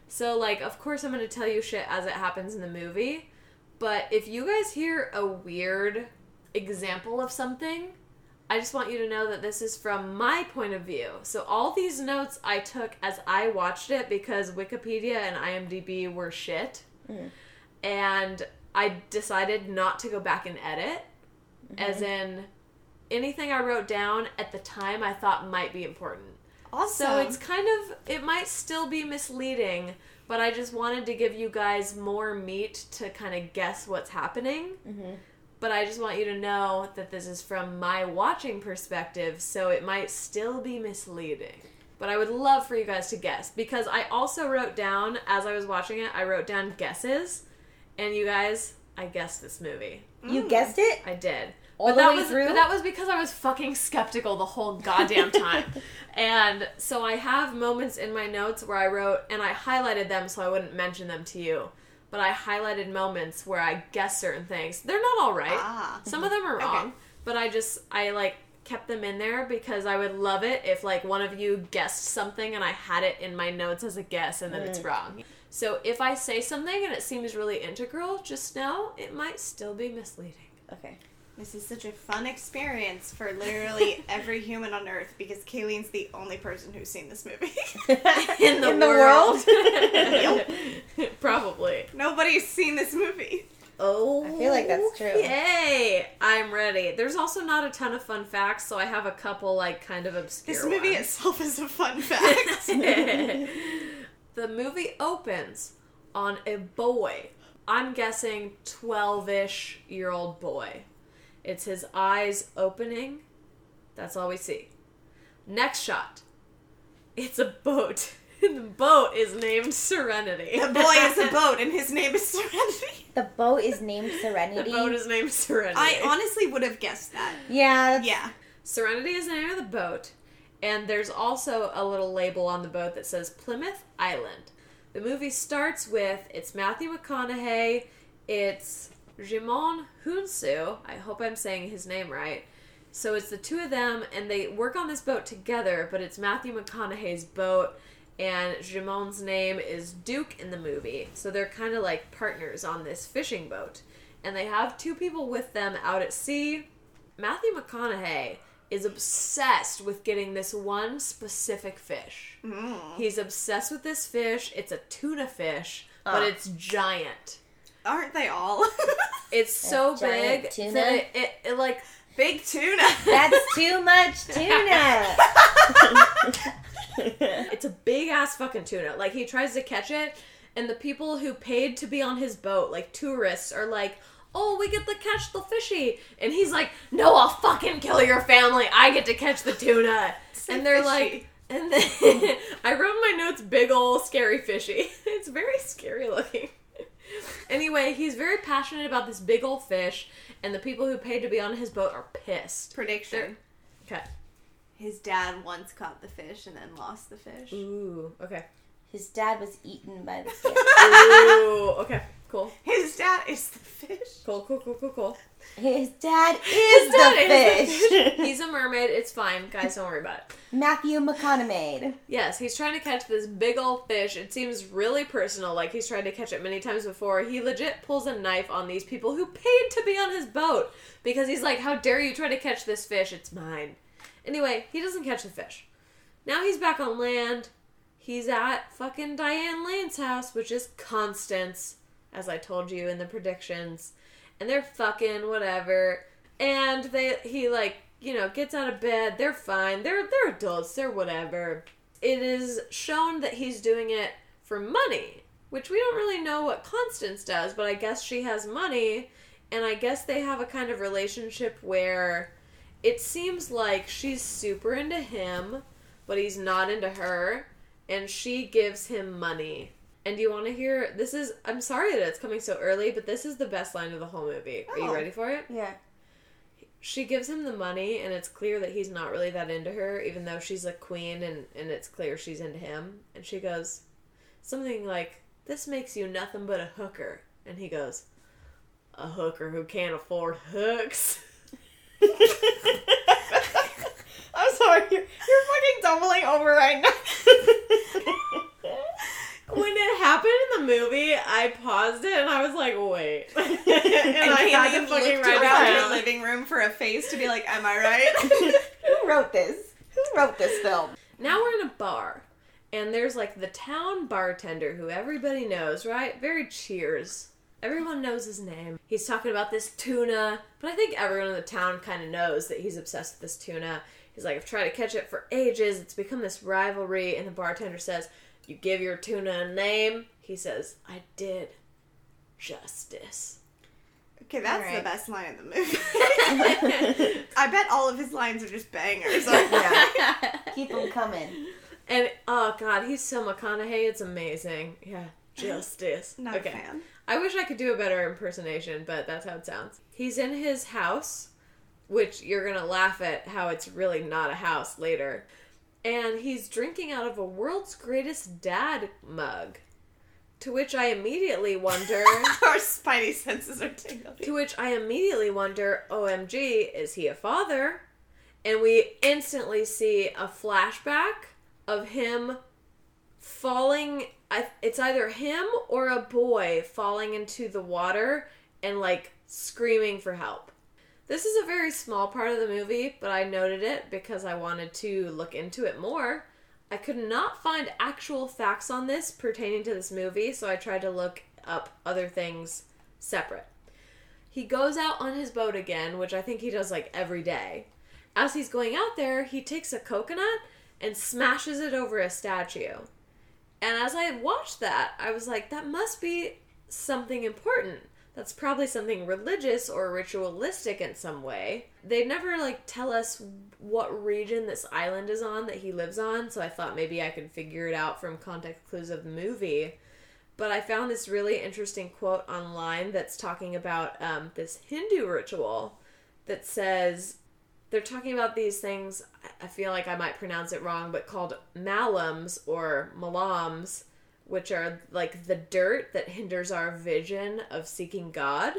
So like of course I'm going to tell you shit as it happens in the movie, but if you guys hear a weird example of something, I just want you to know that this is from my point of view. So all these notes I took as I watched it because Wikipedia and IMDb were shit. And I decided not to go back and edit. Mm-hmm. As in anything I wrote down at the time I thought might be important. Awesome. So it's kind of it might still be misleading, but I just wanted to give you guys more meat to kind of guess what's happening. Mm-hmm. But I just want you to know that this is from my watching perspective, so it might still be misleading. But I would love for you guys to guess because I also wrote down as I was watching it, I wrote down guesses, and you guys, I guessed this movie. You guessed it? I did. All but the that way was through? but that was because I was fucking skeptical the whole goddamn time. and so I have moments in my notes where I wrote and I highlighted them so I wouldn't mention them to you. But I highlighted moments where I guessed certain things. They're not all right. Ah. Some of them are wrong. Okay. But I just I like kept them in there because I would love it if like one of you guessed something and I had it in my notes as a guess and then it's wrong. So if I say something and it seems really integral, just know it might still be misleading. Okay. This is such a fun experience for literally every human on earth because Kayleen's the only person who's seen this movie. in the, In the world. Probably. Nobody's seen this movie. Oh, I feel like that's true. Yay! I'm ready. There's also not a ton of fun facts, so I have a couple like kind of obscure. This movie ones. itself is a fun fact. the movie opens on a boy. I'm guessing 12-ish year old boy. It's his eyes opening. That's all we see. Next shot. It's a boat. the boat is named Serenity. The boy is a boat, and his name is Serenity. The boat is named Serenity. The boat is named Serenity. I honestly would have guessed that. yeah, that's- Yeah. Serenity is the name of the boat, and there's also a little label on the boat that says Plymouth Island. The movie starts with it's Matthew McConaughey, it's Djimon Hounsou. I hope I'm saying his name right. So it's the two of them, and they work on this boat together, but it's Matthew McConaughey's boat, and Djimon's name is Duke in the movie. So they're kind of like partners on this fishing boat. And they have two people with them out at sea. Matthew McConaughey is obsessed with getting this one specific fish. He's obsessed with this fish. It's a tuna fish, but Ah. it's giant. Aren't they all? It's so giant big tuna? that it, it, it like Big tuna. That's too much tuna. it's a big ass fucking tuna. Like he tries to catch it, and the people who paid to be on his boat, like tourists, are like, "Oh, we get to catch the fishy," and he's like, "No, I'll fucking kill your family. I get to catch the tuna." and they're fishy. like, and then I wrote in my notes, "Big ol' scary fishy." it's very scary looking. Anyway, he's very passionate about this big old fish, and the people who paid to be on his boat are pissed. Prediction. Okay. His dad once caught the fish and then lost the fish. Ooh. Okay. His dad was eaten by the fish. Ooh. Okay. Cool. His dad is the fish. Cool. Cool. Cool. Cool. Cool. His dad is dad the is the fish. He's a mermaid. It's fine, guys. Don't worry about it. Matthew McConaughey. Yes, he's trying to catch this big old fish. It seems really personal, like he's tried to catch it many times before. He legit pulls a knife on these people who paid to be on his boat because he's like, "How dare you try to catch this fish? It's mine." Anyway, he doesn't catch the fish. Now he's back on land. He's at fucking Diane Lane's house, which is Constance, as I told you in the predictions. And they're fucking whatever. And they he like, you know, gets out of bed. They're fine. They're they're adults. They're whatever. It is shown that he's doing it for money, which we don't really know what Constance does, but I guess she has money and I guess they have a kind of relationship where it seems like she's super into him, but he's not into her, and she gives him money. And do you want to hear? This is. I'm sorry that it's coming so early, but this is the best line of the whole movie. Are you Oh. ready for it? Yeah. She gives him the money, and it's clear that he's not really that into her, even though she's a queen, and and it's clear she's into him. And she goes something like, "This makes you nothing but a hooker," and he goes, "A hooker who can't afford hooks." I'm sorry, you're, you're fucking doubling over right now. when it happened in the movie, I paused it and I was like, "Wait," and, and I had to fucking write it around the living room for a face to be like, "Am I right?" Who wrote this? Who wrote this film? Now we're in a bar, and there's like the town bartender who everybody knows, right? Very cheers. Everyone knows his name. He's talking about this tuna, but I think everyone in the town kind of knows that he's obsessed with this tuna. He's like, I've tried to catch it for ages. It's become this rivalry. And the bartender says, You give your tuna a name? He says, I did. Justice. okay, that's Alright. the best line in the movie. I bet all of his lines are just bangers. Yeah. Keep them coming. And oh god, he's so McConaughey. It's amazing. Yeah, justice. Not okay. a fan. I wish I could do a better impersonation, but that's how it sounds. He's in his house, which you're gonna laugh at how it's really not a house later. And he's drinking out of a world's greatest dad mug. To which I immediately wonder. Our spidey senses are tingling. To which I immediately wonder, OMG, is he a father? And we instantly see a flashback of him falling. It's either him or a boy falling into the water and like screaming for help. This is a very small part of the movie, but I noted it because I wanted to look into it more. I could not find actual facts on this pertaining to this movie, so I tried to look up other things separate. He goes out on his boat again, which I think he does like every day. As he's going out there, he takes a coconut and smashes it over a statue. And as I watched that, I was like, that must be something important. That's probably something religious or ritualistic in some way. They never like tell us what region this island is on that he lives on, so I thought maybe I could figure it out from context clues of the movie. But I found this really interesting quote online that's talking about um, this Hindu ritual that says they're talking about these things. I feel like I might pronounce it wrong, but called malams or malams, which are like the dirt that hinders our vision of seeking God.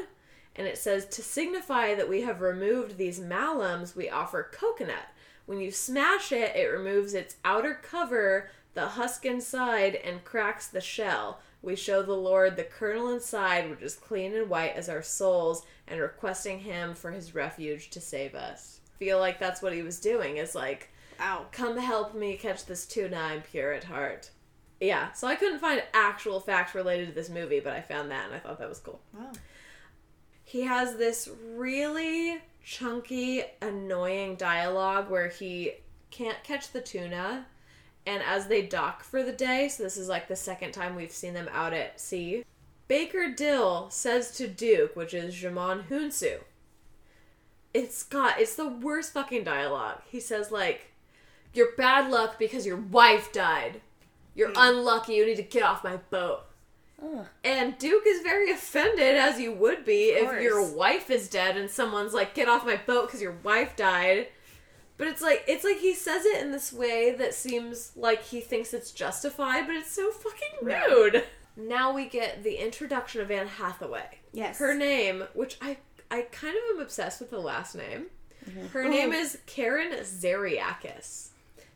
And it says to signify that we have removed these malums, we offer coconut. When you smash it, it removes its outer cover, the husk inside, and cracks the shell. We show the Lord the kernel inside, which is clean and white as our souls, and requesting Him for His refuge to save us. Feel like that's what he was doing. Is like, Ow. come help me catch this tuna. I'm pure at heart. Yeah, so I couldn't find actual facts related to this movie, but I found that and I thought that was cool. Wow. He has this really chunky, annoying dialogue where he can't catch the tuna. And as they dock for the day, so this is like the second time we've seen them out at sea, Baker Dill says to Duke, which is Djimon Hounsou, it's got, it's the worst fucking dialogue. He says, like, you're bad luck because your wife died. You're unlucky, you need to get off my boat. Ugh. And Duke is very offended, as you would be if your wife is dead and someone's like, "Get off my boat" because your wife died. But it's like it's like he says it in this way that seems like he thinks it's justified, but it's so fucking rude. Now we get the introduction of Anne Hathaway. Yes. Her name, which I I kind of am obsessed with the last name. Mm-hmm. Her name is Karen Zariakis.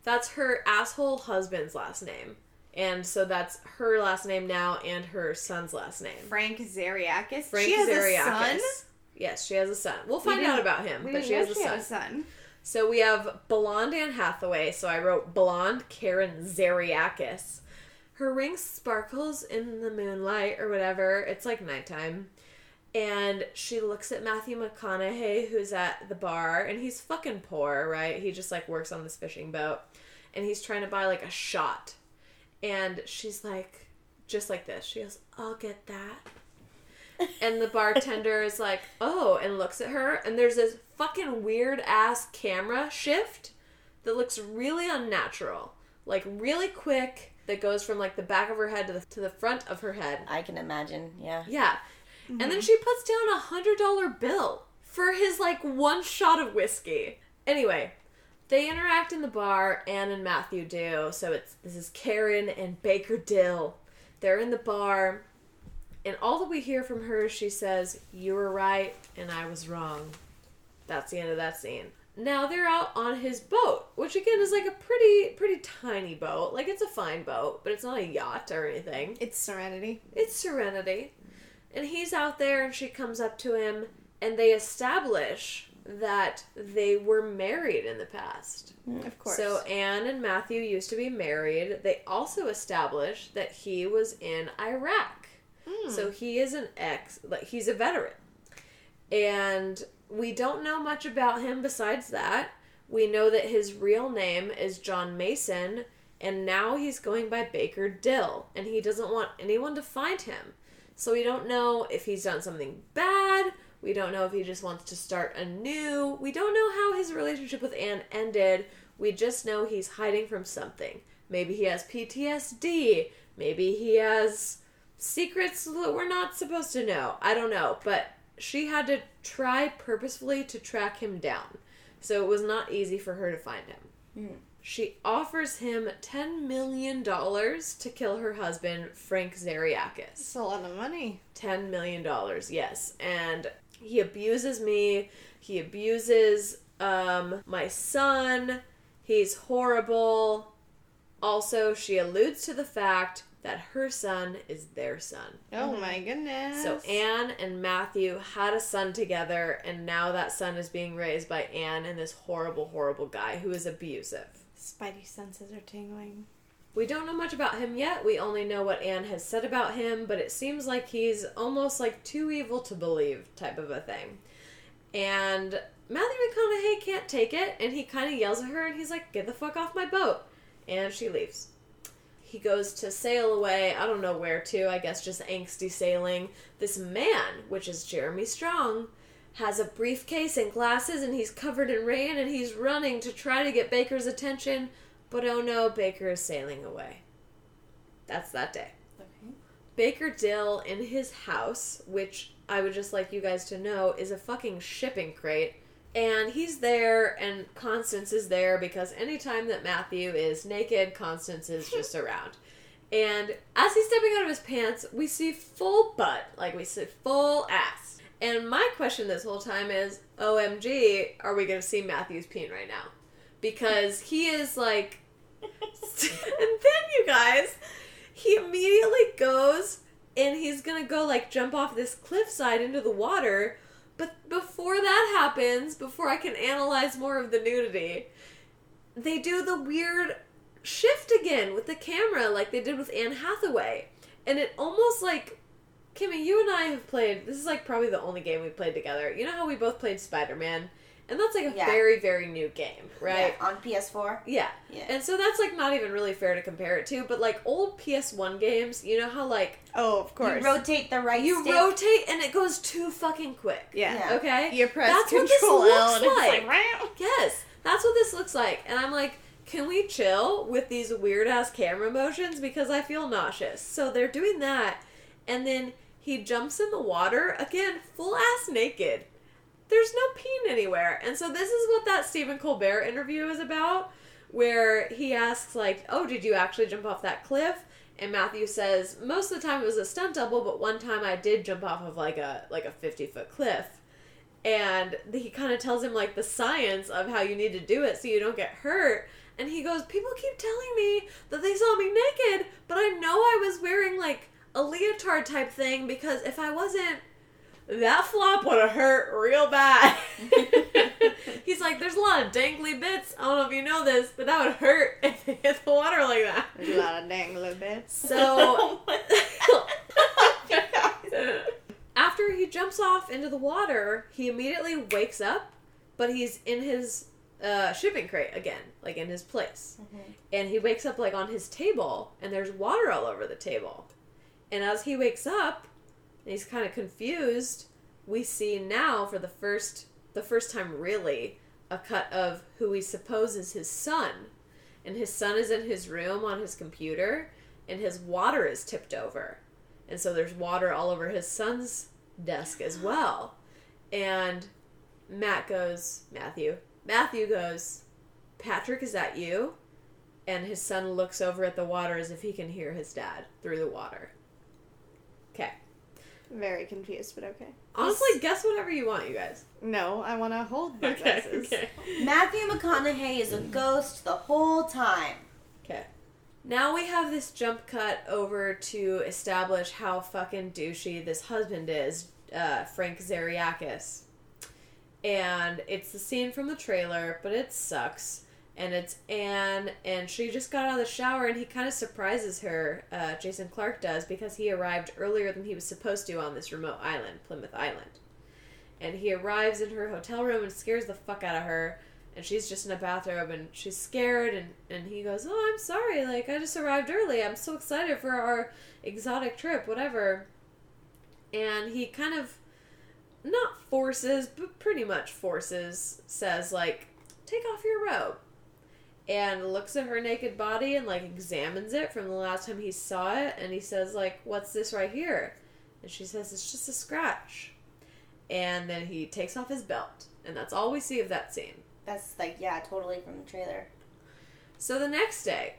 That's her asshole husband's last name. And so that's her last name now and her son's last name. Frank Zariakis. Frank she has Zariakis. a son. Yes, she has a son. We'll find didn't- out about him, We but she has a she son. a son. So we have blonde Anne Hathaway. So I wrote blonde Karen Zariakis. Her ring sparkles in the moonlight or whatever. It's like nighttime. And she looks at Matthew McConaughey, who's at the bar, and he's fucking poor, right? He just like works on this fishing boat. And he's trying to buy like a shot. And she's like, just like this. She goes, I'll get that. And the bartender is like, oh, and looks at her, and there's this fucking weird ass camera shift that looks really unnatural. Like, really quick, that goes from like the back of her head to the, to the front of her head. I can imagine. Yeah. Yeah. And then mm-hmm. she puts down a hundred dollar bill for his like one shot of whiskey. Anyway, they interact in the bar, Anne and Matthew do. So it's this is Karen and Baker Dill. They're in the bar, and all that we hear from her, is she says, "You were right, and I was wrong." That's the end of that scene. Now they're out on his boat, which again is like a pretty, pretty tiny boat. Like it's a fine boat, but it's not a yacht or anything. It's Serenity. It's Serenity. And he's out there and she comes up to him and they establish that they were married in the past. Of course. So Anne and Matthew used to be married. They also established that he was in Iraq. Hmm. So he is an ex like he's a veteran. And we don't know much about him besides that. We know that his real name is John Mason and now he's going by Baker Dill and he doesn't want anyone to find him. So we don't know if he's done something bad. We don't know if he just wants to start anew. We don't know how his relationship with Anne ended. We just know he's hiding from something. Maybe he has PTSD. Maybe he has secrets that we're not supposed to know. I don't know. But she had to try purposefully to track him down. So it was not easy for her to find him. Hmm. She offers him $10 million to kill her husband, Frank Zariakis. That's a lot of money. $10 million, yes. And he abuses me. He abuses um, my son. He's horrible. Also, she alludes to the fact that her son is their son. Oh my goodness. So Anne and Matthew had a son together, and now that son is being raised by Anne and this horrible, horrible guy who is abusive. Spidey senses are tingling. We don't know much about him yet. We only know what Anne has said about him, but it seems like he's almost like too evil to believe type of a thing. And Matthew McConaughey can't take it, and he kind of yells at her, and he's like, "Get the fuck off my boat!" And she leaves. he goes to sail away. I don't know where to. I guess just angsty sailing. This man, which is Jeremy Strong, has a briefcase and glasses, and he's covered in rain, and he's running to try to get Baker's attention. But oh no, Baker is sailing away. That's that day. Okay. Baker Dill in his house, which I would just like you guys to know is a fucking shipping crate. And he's there, and Constance is there because anytime that Matthew is naked, Constance is just around. And as he's stepping out of his pants, we see full butt, like we see full ass. And my question this whole time is OMG, are we going to see Matthew's peen right now? Because he is like. and then, you guys, he immediately goes and he's gonna go like jump off this cliffside into the water. But before that happens, before I can analyze more of the nudity, they do the weird shift again with the camera like they did with Anne Hathaway. And it almost like Kimmy, you and I have played this is like probably the only game we played together. You know how we both played Spider Man? And that's like a Yeah. very, very new game, right? Yeah, on PS4. Yeah. Yeah. And so that's like not even really fair to compare it to, but like old PS1 games, you know how like Oh, of course. You rotate the right you stick. rotate and it goes too fucking quick. yeah. Yeah. Okay? You press That's what this Control L looks and it's like. like, Yes, that's what this looks like. And I'm like, can we chill with these weird ass camera motions because I feel nauseous. So they're doing that and then he jumps in the water again full ass naked. There's no peen anywhere. And so this is what that Stephen Colbert interview is about where he asks like, "Oh, did you actually jump off that cliff?" And Matthew says, "Most of the time it was a stunt double, but one time I did jump off of like a like a 50-foot cliff." and he kind of tells him like the science of how you need to do it so you don't get hurt and he goes people keep telling me that they saw me naked but i know i was wearing like a leotard type thing because if i wasn't that flop would have hurt real bad he's like there's a lot of dangly bits i don't know if you know this but that would hurt if they hit the water like that There's a lot of dangly bits. so after he jumps off into the water, he immediately wakes up, but he's in his uh, shipping crate again, like in his place. And he wakes up like on his table, and there's water all over the table. And as he wakes up, and he's kind of confused, we see now for the first the first time really a cut of who he supposes his son. And his son is in his room on his computer, and his water is tipped over. And so there's water all over his son's desk as well. And Matt goes, Matthew. Matthew goes, Patrick, is that you? And his son looks over at the water as if he can hear his dad through the water. Okay. Very confused, but okay. Honestly, guess whatever you want, you guys. No, I want to hold my Okay. guesses. Okay. Matthew McConaughey is a ghost the whole time. Okay. Now we have this jump cut over to establish how fucking douchey this husband is, uh, Frank Zariakis. And it's the scene from the trailer, but it sucks. And it's Anne, and she just got out of the shower, and he kind of surprises her, uh, Jason Clarke does, because he arrived earlier than he was supposed to on this remote island, Plymouth Island. And he arrives in her hotel room and scares the fuck out of her and she's just in a bathrobe and she's scared and, and he goes oh i'm sorry like i just arrived early. I'm so excited for our exotic trip whatever. And he kind of not forces but pretty much forces says like take off your robe and looks at her naked body and like examines it from the last time he saw it and he says like what's this right here and she says it's just a scratch and then he takes off his belt and that's all we see of that scene That's like, yeah, totally from the trailer. So the next day,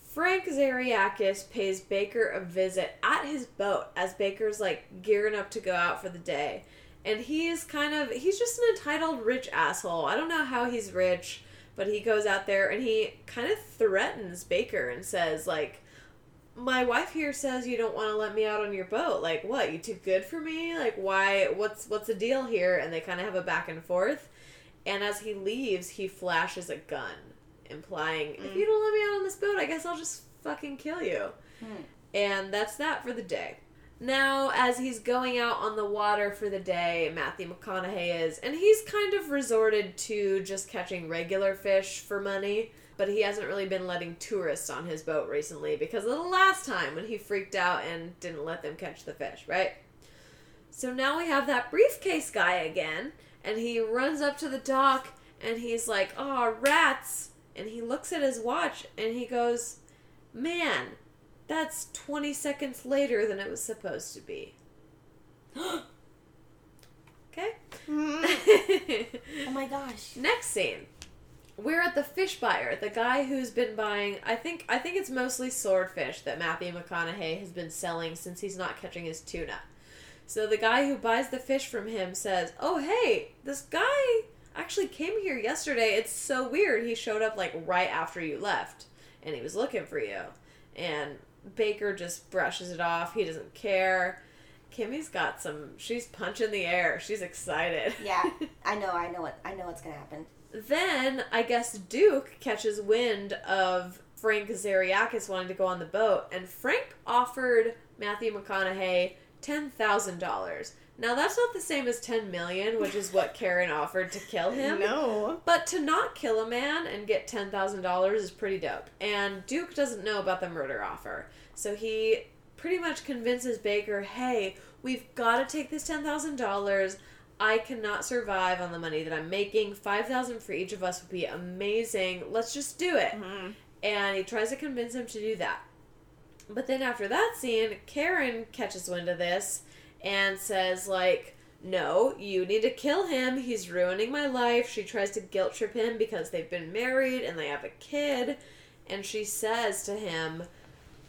Frank Zariakis pays Baker a visit at his boat as Baker's like gearing up to go out for the day. And he is kind of, he's just an entitled rich asshole. I don't know how he's rich, but he goes out there and he kind of threatens Baker and says, like, my wife here says you don't want to let me out on your boat. Like, what? You too good for me? Like, why? What's what's the deal here? And they kind of have a back and forth. And as he leaves, he flashes a gun, implying, if you don't let me out on this boat, I guess I'll just fucking kill you. Hmm. And that's that for the day. Now, as he's going out on the water for the day, Matthew McConaughey is, and he's kind of resorted to just catching regular fish for money. but he hasn't really been letting tourists on his boat recently because of the last time when he freaked out and didn't let them catch the fish, right? So now we have that briefcase guy again, and he runs up to the dock and he's like, "Oh, rats!" And he looks at his watch and he goes, "Man, that's 20 seconds later than it was supposed to be." okay? Mm-hmm. Oh my gosh. Next scene. We're at the fish buyer, the guy who's been buying I think I think it's mostly swordfish that Matthew McConaughey has been selling since he's not catching his tuna. So the guy who buys the fish from him says, "Oh, hey, this guy actually came here yesterday. It's so weird. He showed up like right after you left and he was looking for you." And Baker just brushes it off. He doesn't care. Kimmy's got some she's punching the air. She's excited. Yeah, I know, I know what, I know what's gonna happen. Then I guess Duke catches wind of Frank Zariakis wanting to go on the boat, and Frank offered Matthew McConaughey ten thousand dollars. Now that's not the same as ten million, which is what Karen offered to kill him. No. But to not kill a man and get ten thousand dollars is pretty dope. And Duke doesn't know about the murder offer, so he pretty much convinces Baker, "Hey, we've got to take this ten thousand dollars." I cannot survive on the money that I'm making. Five thousand for each of us would be amazing. Let's just do it. Mm-hmm. And he tries to convince him to do that. But then after that scene, Karen catches wind of this and says like, "No, you need to kill him. He's ruining my life." She tries to guilt trip him because they've been married and they have a kid, and she says to him,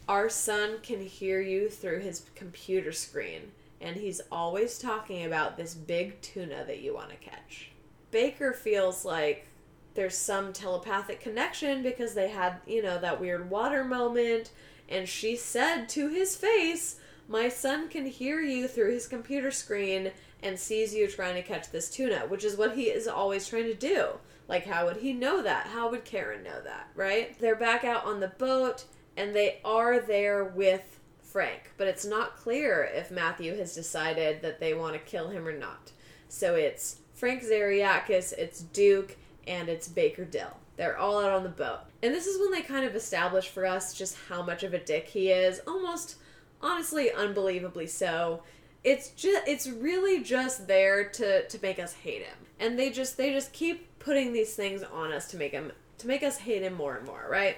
"Our son can hear you through his computer screen." and he's always talking about this big tuna that you want to catch. Baker feels like there's some telepathic connection because they had, you know, that weird water moment, and she said to his face, My son can hear you through his computer screen and sees you trying to catch this tuna, which is what he is always trying to do. Like, how would he know that? How would Karen know that, right? They're back out on the boat, and they are there with Frank, but it's not clear if Matthew has decided that they want to kill him or not. So it's Frank Zariakis, it's Duke, and it's Baker Dill. They're all out on the boat. And this is when they kind of establish for us just how much of a dick he is. Almost honestly unbelievably so. It's just it's really just there to to make us hate him. And they just they just keep putting these things on us to make him to make us hate him more and more, right?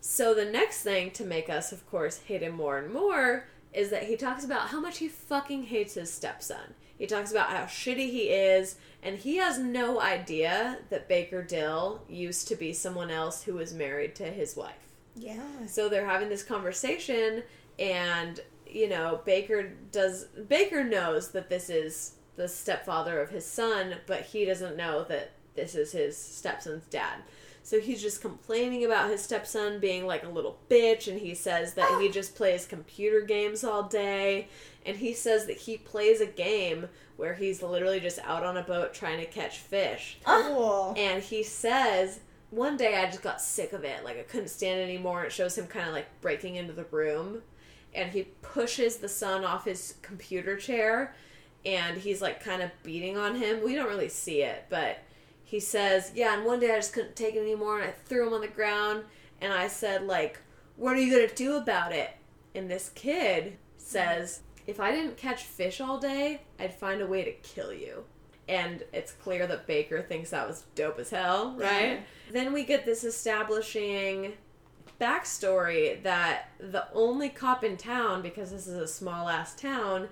So the next thing to make us, of course, hate him more and more is that he talks about how much he fucking hates his stepson. He talks about how shitty he is, and he has no idea that Baker Dill used to be someone else who was married to his wife. Yeah. So they're having this conversation, and you know, Baker does Baker knows that this is the stepfather of his son, but he doesn't know that this is his stepson's dad. So he's just complaining about his stepson being like a little bitch, and he says that he just plays computer games all day. And he says that he plays a game where he's literally just out on a boat trying to catch fish. Cool. And he says, one day I just got sick of it. Like I couldn't stand it anymore. It shows him kind of like breaking into the room. And he pushes the son off his computer chair. And he's like kind of beating on him. We don't really see it, but he says, Yeah, and one day I just couldn't take it anymore. And I threw him on the ground. And I said, like, what are you to do about it? And this kid says, if I didn't catch fish all day, I'd find a way to kill you. And it's clear that Baker thinks that was dope as hell, right? Then we get this establishing backstory that the only cop in town, because this is a small ass town,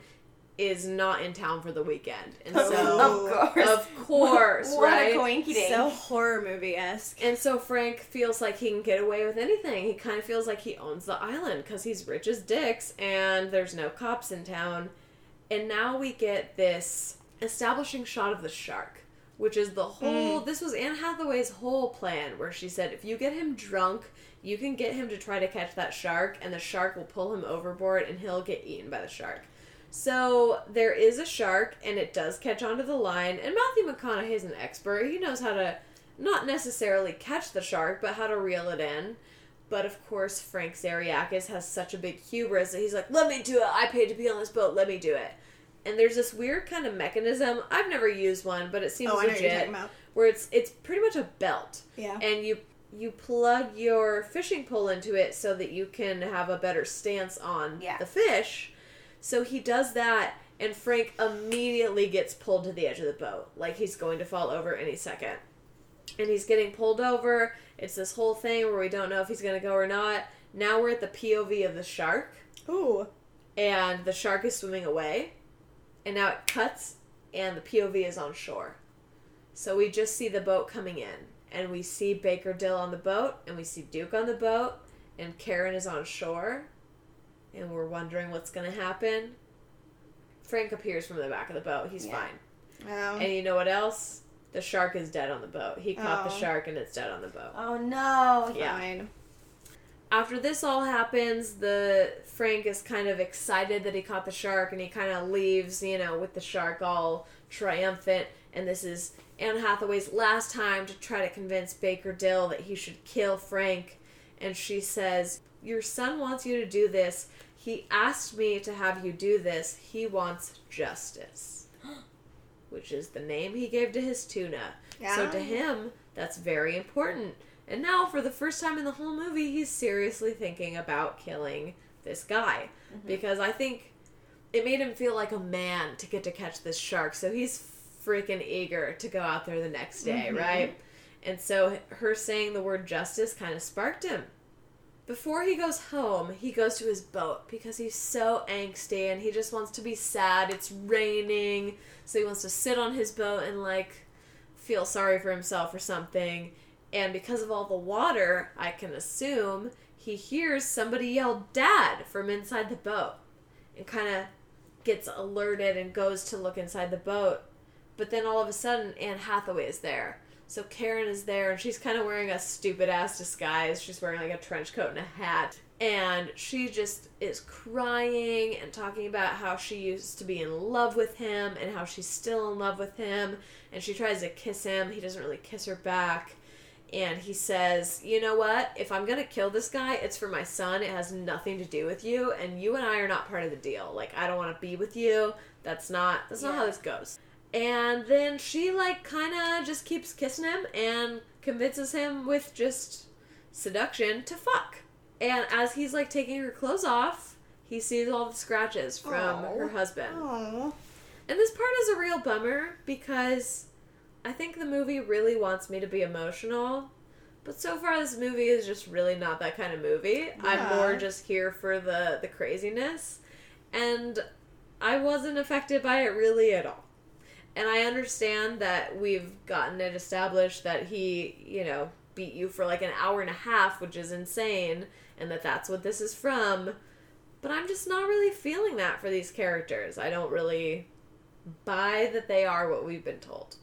is not in town for the weekend. And so. Of course. of course, what right? a coinky dink. So horror movie esque. And so Frank feels like he can get away with anything. He kind of feels like he owns the island because he's rich as dicks and there's no cops in town. And now we get this establishing shot of the shark, which is the whole. Mm. This was Anne Hathaway's whole plan, where she said if you get him drunk, you can get him to try to catch that shark, and the shark will pull him overboard and he'll get eaten by the shark. So there is a shark, and it does catch onto the line. And Matthew McConaughey is an expert. He knows how to not necessarily catch the shark, but how to reel it in. But of course, Frank Zariakis has such a big hubris that he's like, "Let me do it. I paid to be on this boat. Let me do it." And there's this weird kind of mechanism. I've never used one, but it seems Oh, I know what you're legit. Where it's it's pretty much a belt Yeah. and you you plug your fishing pole into it so that you can have a better stance on Yeah. the fish. So he does that, and Frank immediately gets pulled to the edge of the boat, like he's going to fall over any second. And he's getting pulled over. It's this whole thing where we don't know if he's going to go or not. Now we're at the POV of the shark, Ooh. and the shark is swimming away. And now it cuts, and the POV is on shore. So we just see the boat coming in, and we see Baker Dill on the boat, and we see Duke on the boat, and Karen is on shore, and we're wondering what's going to happen. Frank appears from the back of the boat. He's Yeah. fine. Um, And you know what else? The shark is dead on the boat. He caught the Oh. shark, and it's dead on the boat. Oh no. yeah. fine. after this all happens, the Frank is kind of excited that he caught the shark, and he kind of leaves, you know, with the shark all triumphant. And this is Anne Hathaway's last time to try to convince Baker Dill that he should kill Frank. And she says, "Your son wants you to do this. He asked me to have you do this. He wants justice." Which is the name he gave to his tuna. So to him, that's very important. And now, for the first time in the whole movie, he's seriously thinking about killing this guy. Mm-hmm. Because I think it made him feel like a man to get to catch this shark. So he's freaking eager to go out there the next day, mm-hmm, right? Mm-hmm. And so her saying the word justice kind of sparked him. Before he goes home, he goes to his boat because he's so angsty and he just wants to be sad. It's raining, so he wants to sit on his boat and like feel sorry for himself or something. And because of all the water, I can assume he hears somebody yell "Dad!" from inside the boat and kind of gets alerted and goes to look inside the boat. But then all of a sudden, Anne Hathaway is there. So Karen is there, and she's kind of wearing a stupid ass disguise. She's wearing like a trench coat and a hat. And she just is crying and talking about how she used to be in love with him and how she's still in love with him. And she tries to kiss him. He doesn't really kiss her back. And he says, You know what? If I'm going to kill this guy, it's for my son. It has nothing to do with you. And you and I are not part of the deal. Like, I don't want to be with you. That's not, that's not how this goes. And then she, like, kind of just keeps kissing him and convinces him with just seduction to fuck. And as he's, like, taking her clothes off, he sees all the scratches from Aw. her husband. Oh. And this part is a real bummer because I think the movie really wants me to be emotional. But so far this movie is just really not that kind of movie. I'm more just here for the the craziness. And I wasn't affected by it really at all. And I understand that we've gotten it established that he, you know, beat you for like an hour and a half, which is insane, and that that's what this is from. But I'm just not really feeling that for these characters. I don't really buy that they are what we've been told.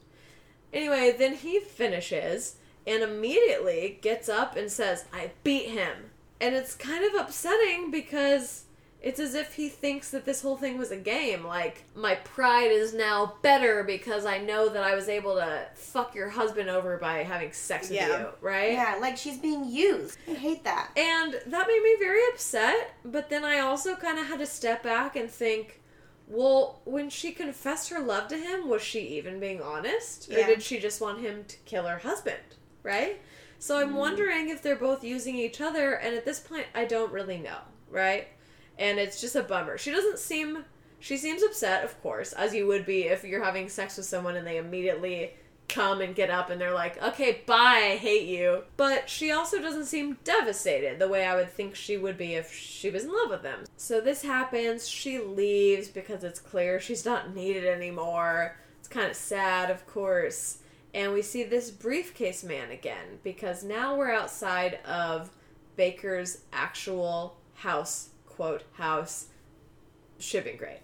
Anyway, then he finishes and immediately gets up and says, I beat him. And it's kind of upsetting because it's as if he thinks that this whole thing was a game. Like, my pride is now better because I know that I was able to fuck your husband over by having sex with Yeah. you, right? Yeah, like she's being used. I hate that. And that made me very upset, but then I also kind of had to step back and think, well, when she confessed her love to him, was she even being honest? Or did she just want him to kill her husband? Right? So I'm mm. wondering if they're both using each other, and at this point, I don't really know, right? And it's just a bummer. She doesn't seem. She seems upset, of course, as you would be if you're having sex with someone and they immediately come and get up and they're like, okay, bye, I hate you. But she also doesn't seem devastated the way I would think she would be if she was in love with them. So this happens. She leaves because it's clear she's not needed anymore. It's kind of sad, of course. And we see this briefcase man again because now we're outside of Baker's actual house, quote, house shipping crate.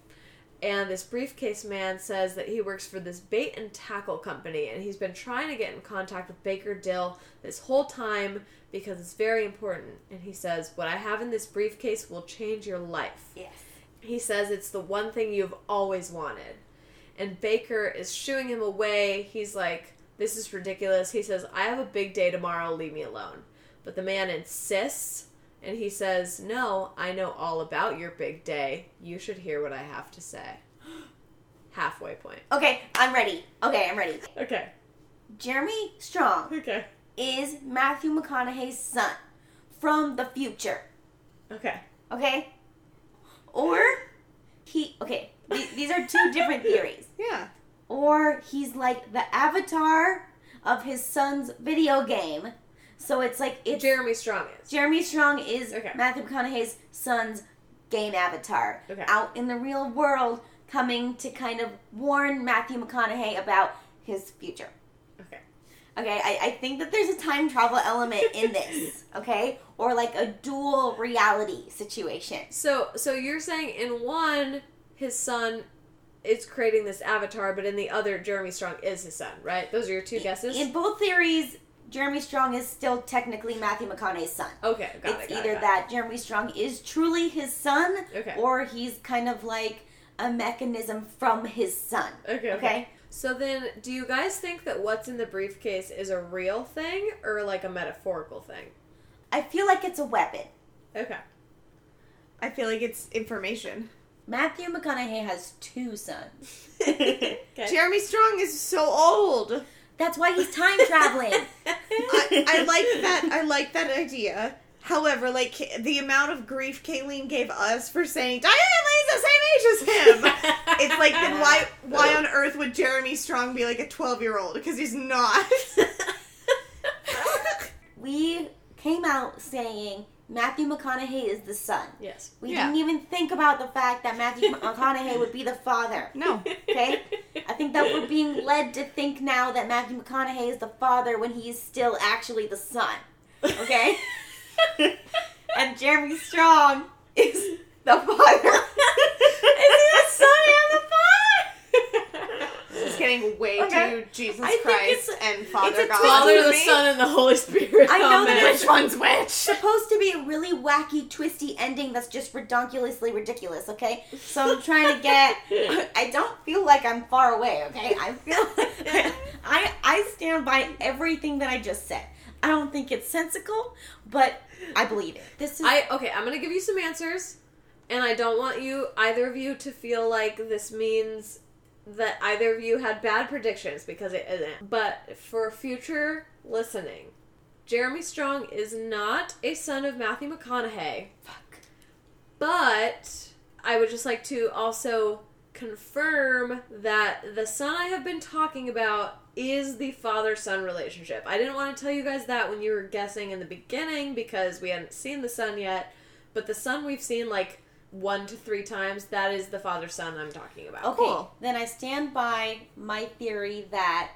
And this briefcase man says that he works for this bait and tackle company and he's been trying to get in contact with Baker Dill this whole time because it's very important. And he says, What I have in this briefcase will change your life. Yes. He says it's the one thing you've always wanted. And Baker is shooing him away. He's like, This is ridiculous. He says, I have a big day tomorrow. Leave me alone. But the man insists and he says, No, I know all about your big day. You should hear what I have to say. Halfway point. Okay, I'm ready. Okay, I'm ready. Okay. Jeremy Strong Okay. is Matthew McConaughey's son from the future. Okay. Okay? Or he okay, th- these are two different theories. Yeah. Or he's like the avatar of his son's video game. So it's like it's Jeremy Strong is. Jeremy Strong is Okay. Matthew McConaughey's son's game avatar Okay. out in the real world coming to kind of warn Matthew McConaughey about his future. Okay. Okay, I, I think that there's a time travel element in this, okay? Or like a dual reality situation. So so you're saying in one his son is creating this avatar, but in the other Jeremy Strong is his son, right? Those are your two guesses. In both theories, Jeremy Strong is still technically Matthew McConaughey's son. okay, got it's it. Got either it, got that Jeremy Strong is truly his son. Okay. or he's kind of like a mechanism from his son. okay. Okay. Okay? So then, do you guys think that what's in the briefcase is a real thing or like a metaphorical thing? I feel like it's a weapon. Okay. I feel like it's information. Matthew McConaughey has two sons. okay. Jeremy Strong is so old. That's why he's time traveling. I, I like that. I like that idea. However, like the amount of grief Kayleen gave us for saying Diana Lane's the same age as him. It's like then why why on earth would Jeremy Strong be like a twelve year old? Because he's not. we came out saying Matthew McConaughey is the son. yes. We Yeah. didn't even think about the fact that Matthew McConaughey would be the father. no. Okay? I think that we're being led to think now that Matthew McConaughey is the father when he is still actually the son. Okay? and Jeremy Strong is the father. is he the son and the getting way Okay. too Jesus I think Christ it's- and Father it's God. Father, the. Son, and the Holy Spirit. I know that Amen. it's- one's which? supposed to be a really wacky, twisty ending that's just redonkulously ridiculous, okay? So I'm trying to get. I don't feel like I'm far away, okay? I feel. I I stand by everything that I just said. I don't think it's sensical, but I believe it. This is. I okay. I'm gonna give you some answers, and I don't want you either of you to feel like this means that either of you had bad predictions because it isn't. But for future listening, Jeremy Strong is not a son of Matthew McConaughey. fuck. But I would just like to also confirm that the son I have been talking about is the father son relationship. I didn't want to tell you guys that when you were guessing in the beginning because we hadn't seen the son yet, but the son we've seen like one to three times, that is the father son I'm talking about. Okay, Cool. then I stand by my theory that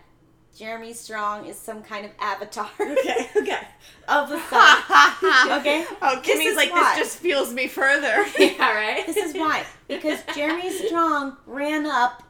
Jeremy Strong is some kind of avatar Okay, okay. of the okay. Okay. Oh, Kimmy's like why. this just fuels me further. yeah, right? This is why. Because Jeremy Strong ran up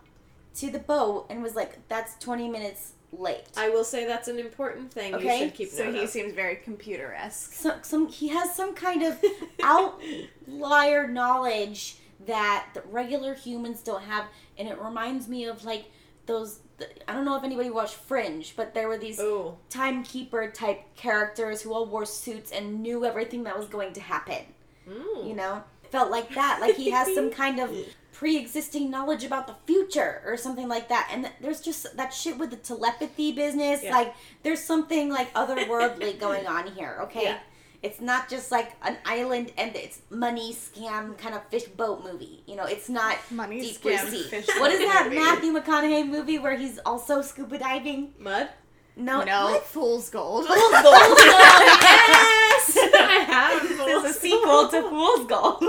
to the boat and was like, that's 20 minutes late. I will say that's an important thing you Okay, should keep so note he of. seems very computer esque. some, some, he has some kind of outlier knowledge that the regular humans don't have. And it reminds me of like those, I don't know if anybody watched Fringe, but there were these Ooh. timekeeper type characters who all wore suits and knew everything that was going to happen. Mm. you know felt like that like he has some kind of pre-existing knowledge about the future or something like that and there's just that shit with the telepathy business Yeah. like there's something like otherworldly going on here okay Yeah. it's not just like an island and it's money scam kind of fish boat movie you know it's not Money deep scam sea fish what is that movie. matthew mcconaughey movie where he's also scuba diving Mud? no No, what? fool's gold. Fool's Gold. yes I have it's a sequel to fool's gold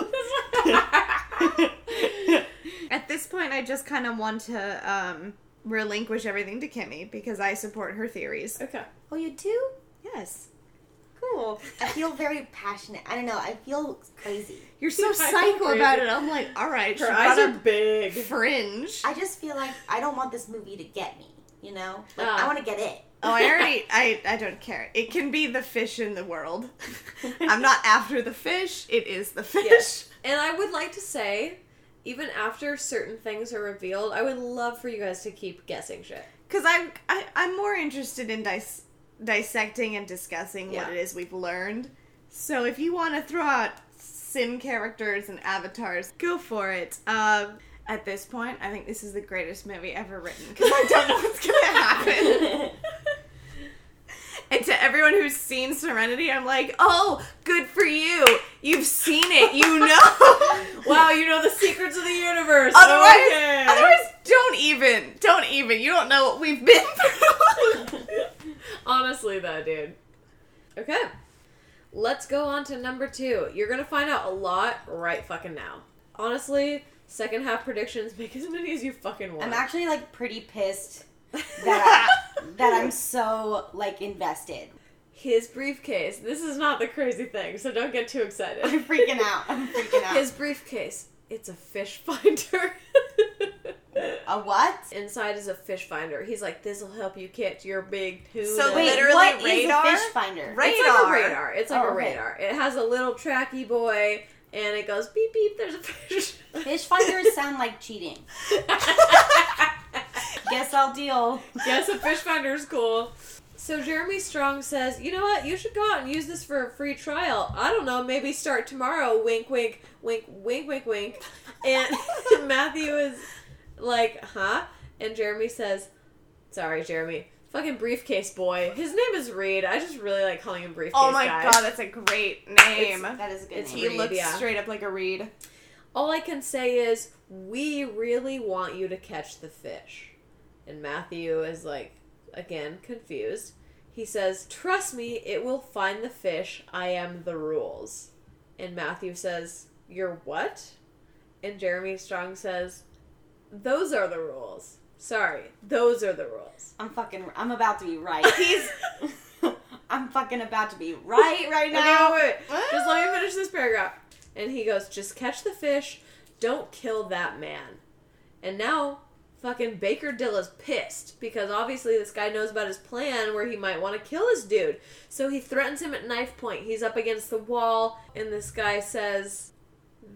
At this point, I just kind of want to um, relinquish everything to Kimmy because I support her theories. Okay. oh you do Yes. Cool. I feel very passionate. I don't know. I feel crazy. You're so I psycho about it. I'm like, all right, Her she eyes are big. fringe. I just feel like I don't want this movie to get me. You know, like, Ah. I want to get it. Oh, I already, I, I don't care. It can be the fish in the world. I'm not after the fish. It is the fish. Yes. And I would like to say, even after certain things are revealed, I would love for you guys to keep guessing shit. Because I'm, I, I'm more interested in dis- dissecting and discussing Yeah. what it is we've learned. So if you want to throw out sim characters and avatars, go for it. Um, at this point, I think this is the greatest movie ever written because I don't know what's gonna happen. and to everyone who's seen Serenity, I'm like, oh, good for you. You've seen it. You know. wow, you know the secrets of the universe. otherwise, Okay. otherwise, don't even, don't even. You don't know what we've been through. Honestly, though, dude. Okay. Let's go on to number two. You're gonna find out a lot right fucking now. Honestly, second half predictions make as many as you fucking want. I'm actually like pretty pissed that I, that I'm so like invested. His briefcase. This is not the crazy thing, so don't get too excited. I'm freaking out. I'm freaking out. His briefcase. It's a fish finder. a what? Inside is a fish finder. He's like, this will help you catch your big tuna. So Wait, Literally what is radar? a fish finder? Right. It's like a radar. radar. It's like Oh, a okay. radar. It has a little tracky boy, and it goes beep beep. There's a fish. Fish finders sound like cheating. Guess I'll deal. Guess a fish finder is cool. So Jeremy Strong says, you know what? You should go out and use this for a free trial. I don't know, maybe start tomorrow. Wink, wink, wink, wink, wink, wink. And Matthew is like, huh? And Jeremy says, sorry, Jeremy. Fucking briefcase boy. His name is Reed. I just really like calling him briefcase oh my guy. god, that's a great name. That is a good It's name. he Reed, looks yeah. straight up like a reed. All I can say is, we really want you to catch the fish. And Matthew is like, again, confused. He says, Trust me, it will find the fish. I am the rules. And Matthew says, You're what? And Jeremy Strong says, Those are the rules. Sorry, those are the rules. I'm fucking. I'm about to be right. He's. I'm fucking about to be right right now. wait, wait, wait. Just let me finish this paragraph. And he goes, just catch the fish, don't kill that man. And now, fucking Baker Dill is pissed because obviously this guy knows about his plan where he might want to kill this dude. So he threatens him at knife point. He's up against the wall, and this guy says,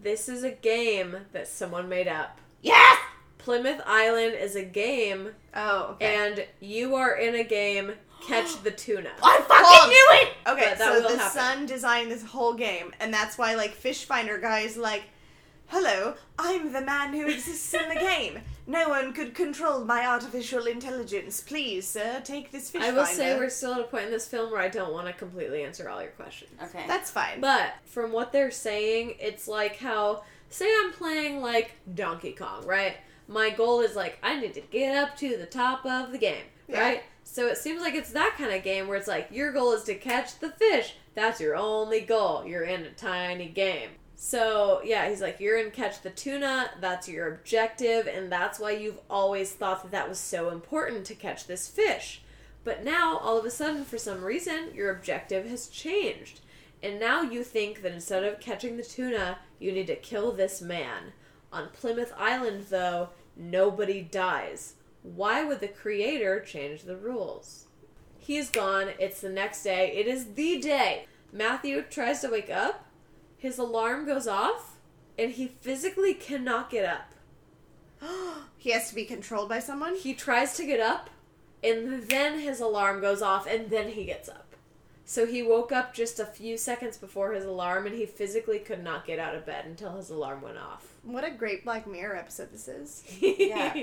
This is a game that someone made up. Yes. Plymouth Island is a game, Oh, okay. and you are in a game. Catch the tuna. I fucking Hold. knew it. Okay, that so will the happen. son designed this whole game, and that's why like Fish Finder guy is like, "Hello, I'm the man who exists in the game. No one could control my artificial intelligence. Please, sir, take this fish I will finder." say we're still at a point in this film where I don't want to completely answer all your questions. Okay. That's fine. But from what they're saying, it's like how say I'm playing like Donkey Kong, right? My goal is like I need to get up to the top of the game, Yeah. right? So it seems like it's that kind of game where it's like your goal is to catch the fish. That's your only goal. You're in a tiny game. So, yeah, he's like, you're in catch the tuna. That's your objective. And that's why you've always thought that that was so important to catch this fish. But now, all of a sudden, for some reason, your objective has changed. And now you think that instead of catching the tuna, you need to kill this man. On Plymouth Island, though, nobody dies. Why would the creator change the rules? He's gone. It's the next day. It is the day. Matthew tries to wake up. His alarm goes off, and he physically cannot get up. he has to be controlled by someone. He tries to get up, and then his alarm goes off, and then he gets up. So he woke up just a few seconds before his alarm, and he physically could not get out of bed until his alarm went off. What a great Black Mirror episode this is. Yeah.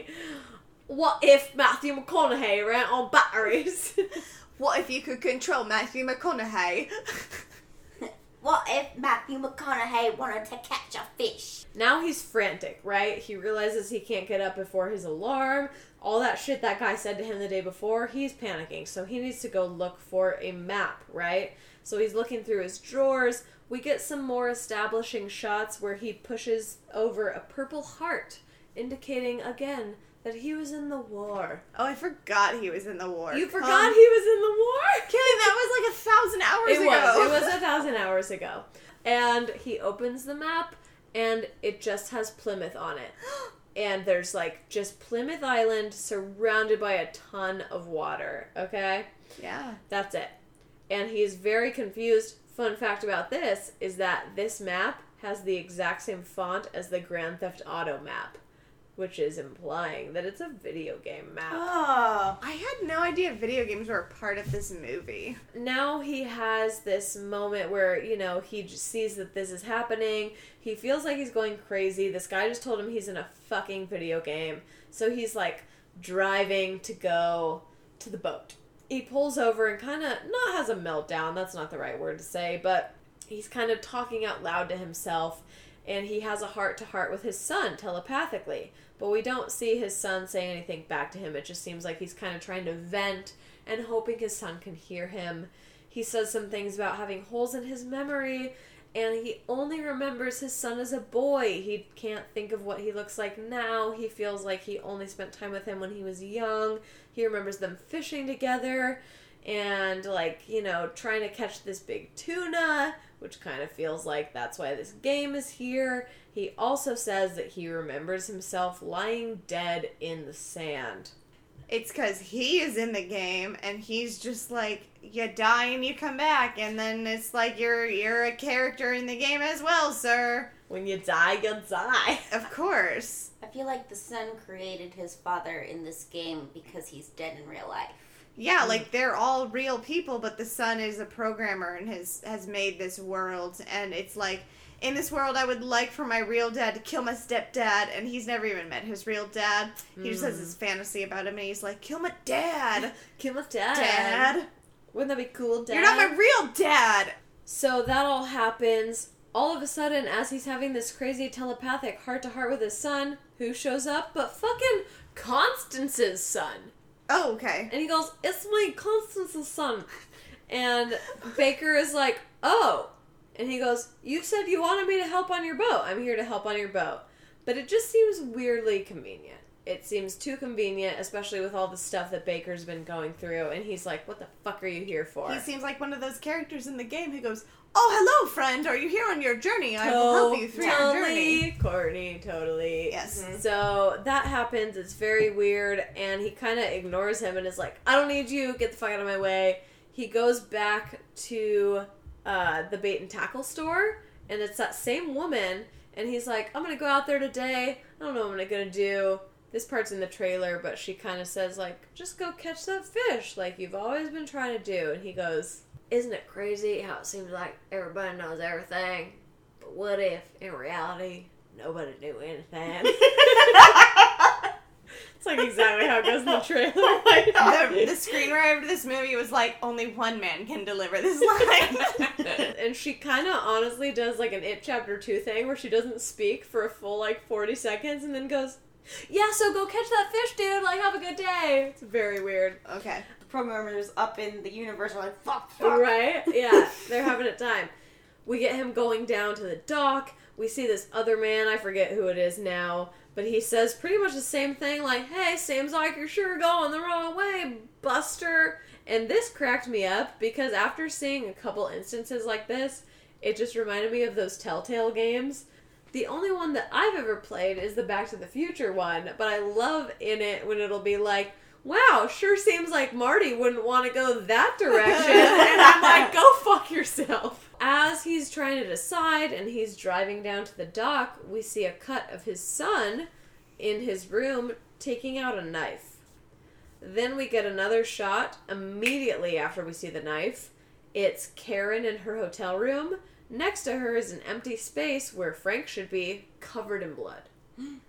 what if Matthew McConaughey ran on batteries? What if you could control Matthew McConaughey? What if Matthew McConaughey wanted to catch a fish? now he's frantic, right? He realizes he can't get up before his alarm. All that shit that guy said to him the day before, he's panicking. So he needs to go look for a map, right? So he's looking through his drawers. We get some more establishing shots where he pushes over a purple heart, indicating again that he was in the war. oh, I forgot he was in the war. You forgot Um, he was in the war? Kelly, that was like a thousand hours It ago. was. It was a thousand hours ago. And he opens the map, and it just has Plymouth on it. And there's like just Plymouth Island surrounded by a ton of water. Okay? yeah. That's it. And he's very confused. Fun fact about this is that this map has the exact same font as the Grand Theft Auto map, which is implying that it's a video game map. Oh. I had no idea video games were a part of this movie. now he has this moment where you know he just sees that this is happening he feels like he's going crazy this guy just told him he's in a fucking video game so he's like driving to go to the boat he pulls over and kind of not has a meltdown. That's not the right word to say, but he's kind of talking out loud to himself, and he has a heart to heart with his son telepathically. But we don't see his son say anything back to him. It just seems like he's kind of trying to vent and hoping his son can hear him. He says some things about having holes in his memory and he only remembers his son as a boy. He can't think of what he looks like now. He feels like he only spent time with him when he was young. He remembers them fishing together and, like, you know, trying to catch this big tuna, which kind of feels like that's why this game is here. He also says that he remembers himself lying dead in the sand. It's because he is in the game and he's just like you die and you come back, and then it's like you're you're a character in the game as well, sir. When you die, you die. Of course. I feel like the son created his father in this game because he's dead in real life. Yeah, mm. like they're all real people, but the son is a programmer and has has made this world, and it's like in this world, I would like for my real dad to kill my stepdad, and he's never even met his real dad. He just has this mm. fantasy about him, and he's like, kill my dad, Kill my dad. dad. Wouldn't that be cool, Dad? You're not my real dad. So that all happens. All of a sudden, as he's having this crazy telepathic heart to heart with his son, who shows up but fucking Constance's son. Oh, okay. And he goes, It's my Constance's son. And Baker is like, Oh. And he goes, You said you wanted me to help on your boat. I'm here to help on your boat. But it just seems weirdly convenient. It seems too convenient, especially with all the stuff that Baker's been going through. And he's like, What the fuck are you here for? He seems like one of those characters in the game who goes, "Oh, hello, friend. Are you here on your journey? I will help you through your journey." Totally, Courtney, totally. Yes. So that happens. It's very weird, and he kind of ignores him and is like, "I don't need you. Get the fuck out of my way." He goes back to uh, the bait and tackle store, and it's that same woman, and he's like, "I'm gonna go out there today. I don't know what I'm gonna do." This part's in the trailer, but she kind of says like, "Just go catch that fish, like you've always been trying to do." And he goes, "Isn't it crazy how it seems like everybody knows everything, but what if in reality nobody knew anything?" it's like exactly how it goes in the trailer. the, the screenwriter of this movie was like, "Only one man can deliver this line." and she kind of honestly does like an It Chapter 2 thing where she doesn't speak for a full like 40 seconds and then goes, Yeah, so go catch that fish, dude. Like, have a good day. It's very weird. okay. The programmers up in the universe are like, fuck, fuck. Right? Yeah, they're having a time. We get him going down to the dock. We see this other man, I forget who it is now, but he says pretty much the same thing like, Hey, seems like you're sure going the wrong way, Buster. And this cracked me up because after seeing a couple instances like this, it just reminded me of those Telltale games. The only one that I've ever played is the Back to the Future one, but I love in it when it'll be like, wow, sure seems like Marty wouldn't want to go that direction. and I'm like, go fuck yourself. As he's trying to decide and he's driving down to the dock, we see a cut of his son in his room taking out a knife. Then we get another shot immediately after we see the knife. It's Karen in her hotel room. Next to her is an empty space where Frank should be, covered in blood. and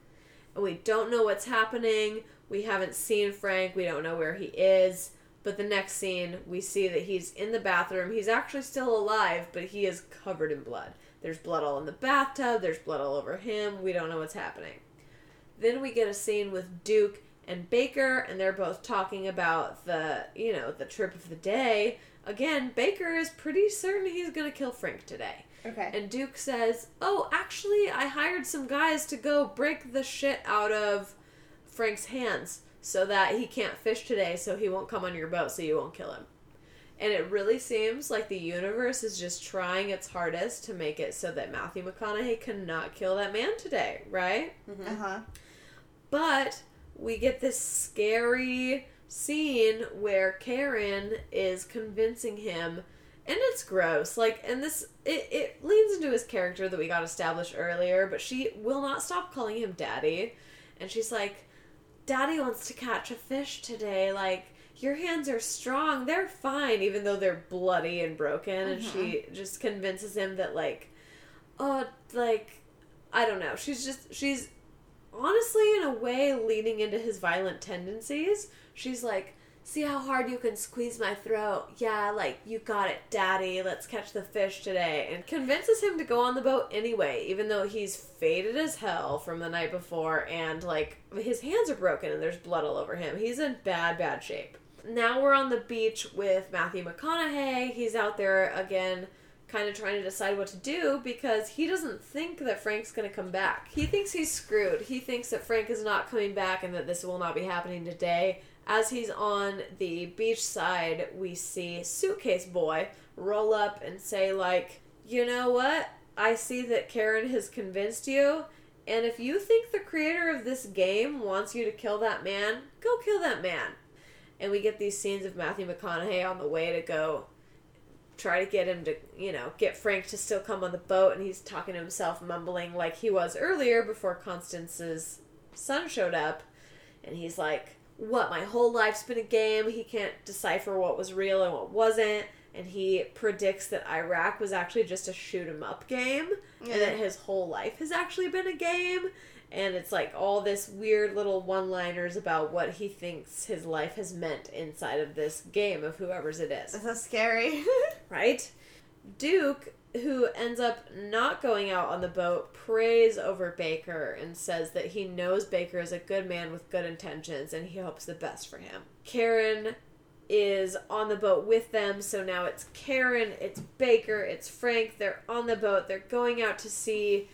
we don't know what's happening. We haven't seen Frank. We don't know where he is. But the next scene, we see that he's in the bathroom. He's actually still alive, but he is covered in blood. There's blood all in the bathtub. There's blood all over him. We don't know what's happening. Then we get a scene with Duke and Baker, and they're both talking about the, you know, the trip of the day. Again, Baker is pretty certain he's gonna kill Frank today. Okay. And Duke says, Oh, actually, I hired some guys to go break the shit out of Frank's hands so that he can't fish today, so he won't come on your boat, so you won't kill him. And it really seems like the universe is just trying its hardest to make it so that Matthew McConaughey cannot kill that man today, right? Uh huh. But we get this scary scene where Karen is convincing him and it's gross. Like and this it, it leans into his character that we got established earlier, but she will not stop calling him daddy. And she's like, Daddy wants to catch a fish today, like your hands are strong. They're fine, even though they're bloody and broken. And she uh-huh. just convinces him that, like, oh, like, I don't know. She's just, she's honestly, in a way, leaning into his violent tendencies. She's like, See how hard you can squeeze my throat? Yeah, like, you got it, daddy. Let's catch the fish today. And convinces him to go on the boat anyway, even though he's faded as hell from the night before and, like, his hands are broken and there's blood all over him. He's in bad, bad shape. Now we're on the beach with Matthew McConaughey. He's out there again kind of trying to decide what to do because he doesn't think that Frank's going to come back. He thinks he's screwed. He thinks that Frank is not coming back and that this will not be happening today. As he's on the beach side, we see Suitcase Boy roll up and say, like, you know what? I see that Karen has convinced you. And if you think the creator of this game wants you to kill that man, go kill that man. And we get these scenes of Matthew McConaughey on the way to go try to get him to, you know, get Frank to still come on the boat. And he's talking to himself, mumbling like he was earlier before Constance's son showed up. And he's like, What, my whole life's been a game? He can't decipher what was real and what wasn't. And he predicts that Iraq was actually just a shoot 'em up game. And that his whole life has actually been a game. And it's like all this weird little one liners about what he thinks his life has meant inside of this game of whoever's it is That's so scary. right? Duke, who ends up not going out on the boat, prays over Baker and says that he knows Baker is a good man with good intentions and he hopes the best for him. Karen is on the boat with them, so now it's Karen, it's Baker, it's Frank. They're on the boat, they're going out to sea,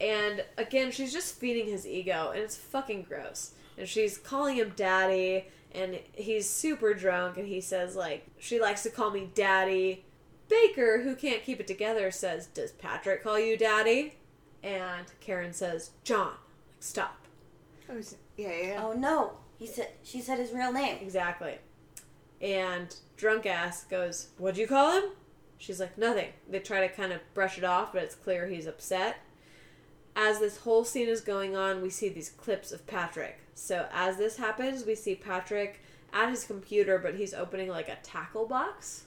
and again, she's just feeding his ego, and it's fucking gross. And she's calling him daddy, and he's super drunk, and he says, like, she likes to call me daddy. Baker, who can't keep it together, says, Does Patrick call you daddy? And Karen says, John, like, stop. Oh, s- yeah, yeah. Oh no, he said she said his real name. Exactly. And drunk ass goes, What'd you call him? She's like, Nothing. They try to kind of brush it off, but it's clear he's upset. As this whole scene is going on, we see these clips of Patrick. So as this happens, we see Patrick at his computer, but he's opening like a tackle box.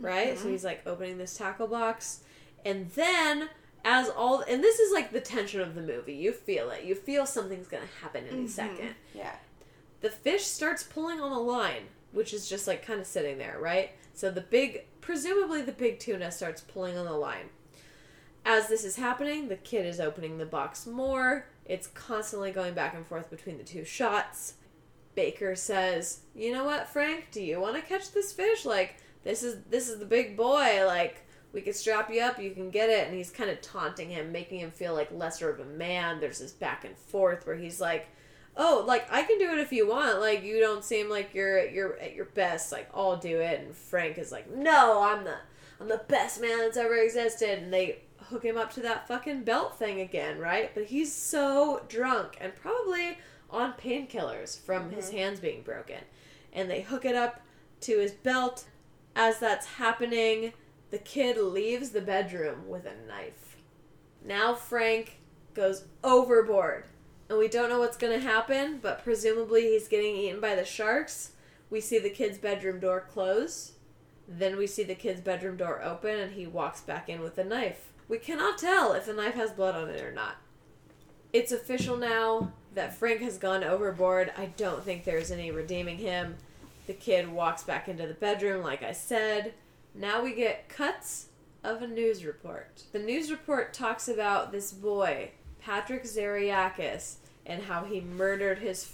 Right? So mm-hmm. he's like opening this tackle box. And then as all and this is like the tension of the movie. You feel it. You feel something's gonna happen any mm-hmm. second Yeah. the fish starts pulling on a line, which is just like kind of sitting there, right? So the big, presumably the big tuna starts pulling on the line. As this is happening, the kid is opening the box more. It's constantly going back and forth between the two shots. Baker says, "You know what, Frank? Do you want to catch this fish? Like this is this is the big boy. Like we could strap you up. You can get it." And he's kind of taunting him, making him feel like lesser of a man. There's this back and forth where he's like, "Oh, like I can do it if you want. Like you don't seem like you're you're at your best. Like I'll do it." And Frank is like, "No, I'm the I'm the best man that's ever existed." And they hook him up to that fucking belt thing again, right? But he's so drunk and probably on painkillers from his mm-hmm. hands being broken. And they hook it up to his belt. As that's happening, the kid leaves the bedroom with a knife. Now Frank goes overboard. And we don't know what's going to happen, but presumably he's getting eaten by the sharks. We see the kid's bedroom door close. Then we see the kid's bedroom door open and he walks back in with a knife. We cannot tell if the knife has blood on it or not. It's official now that Frank has gone overboard. I don't think there's any redeeming him. The kid walks back into the bedroom, like I said. Now we get cuts of a news report. The news report talks about this boy, Patrick Zariakis, and how he murdered his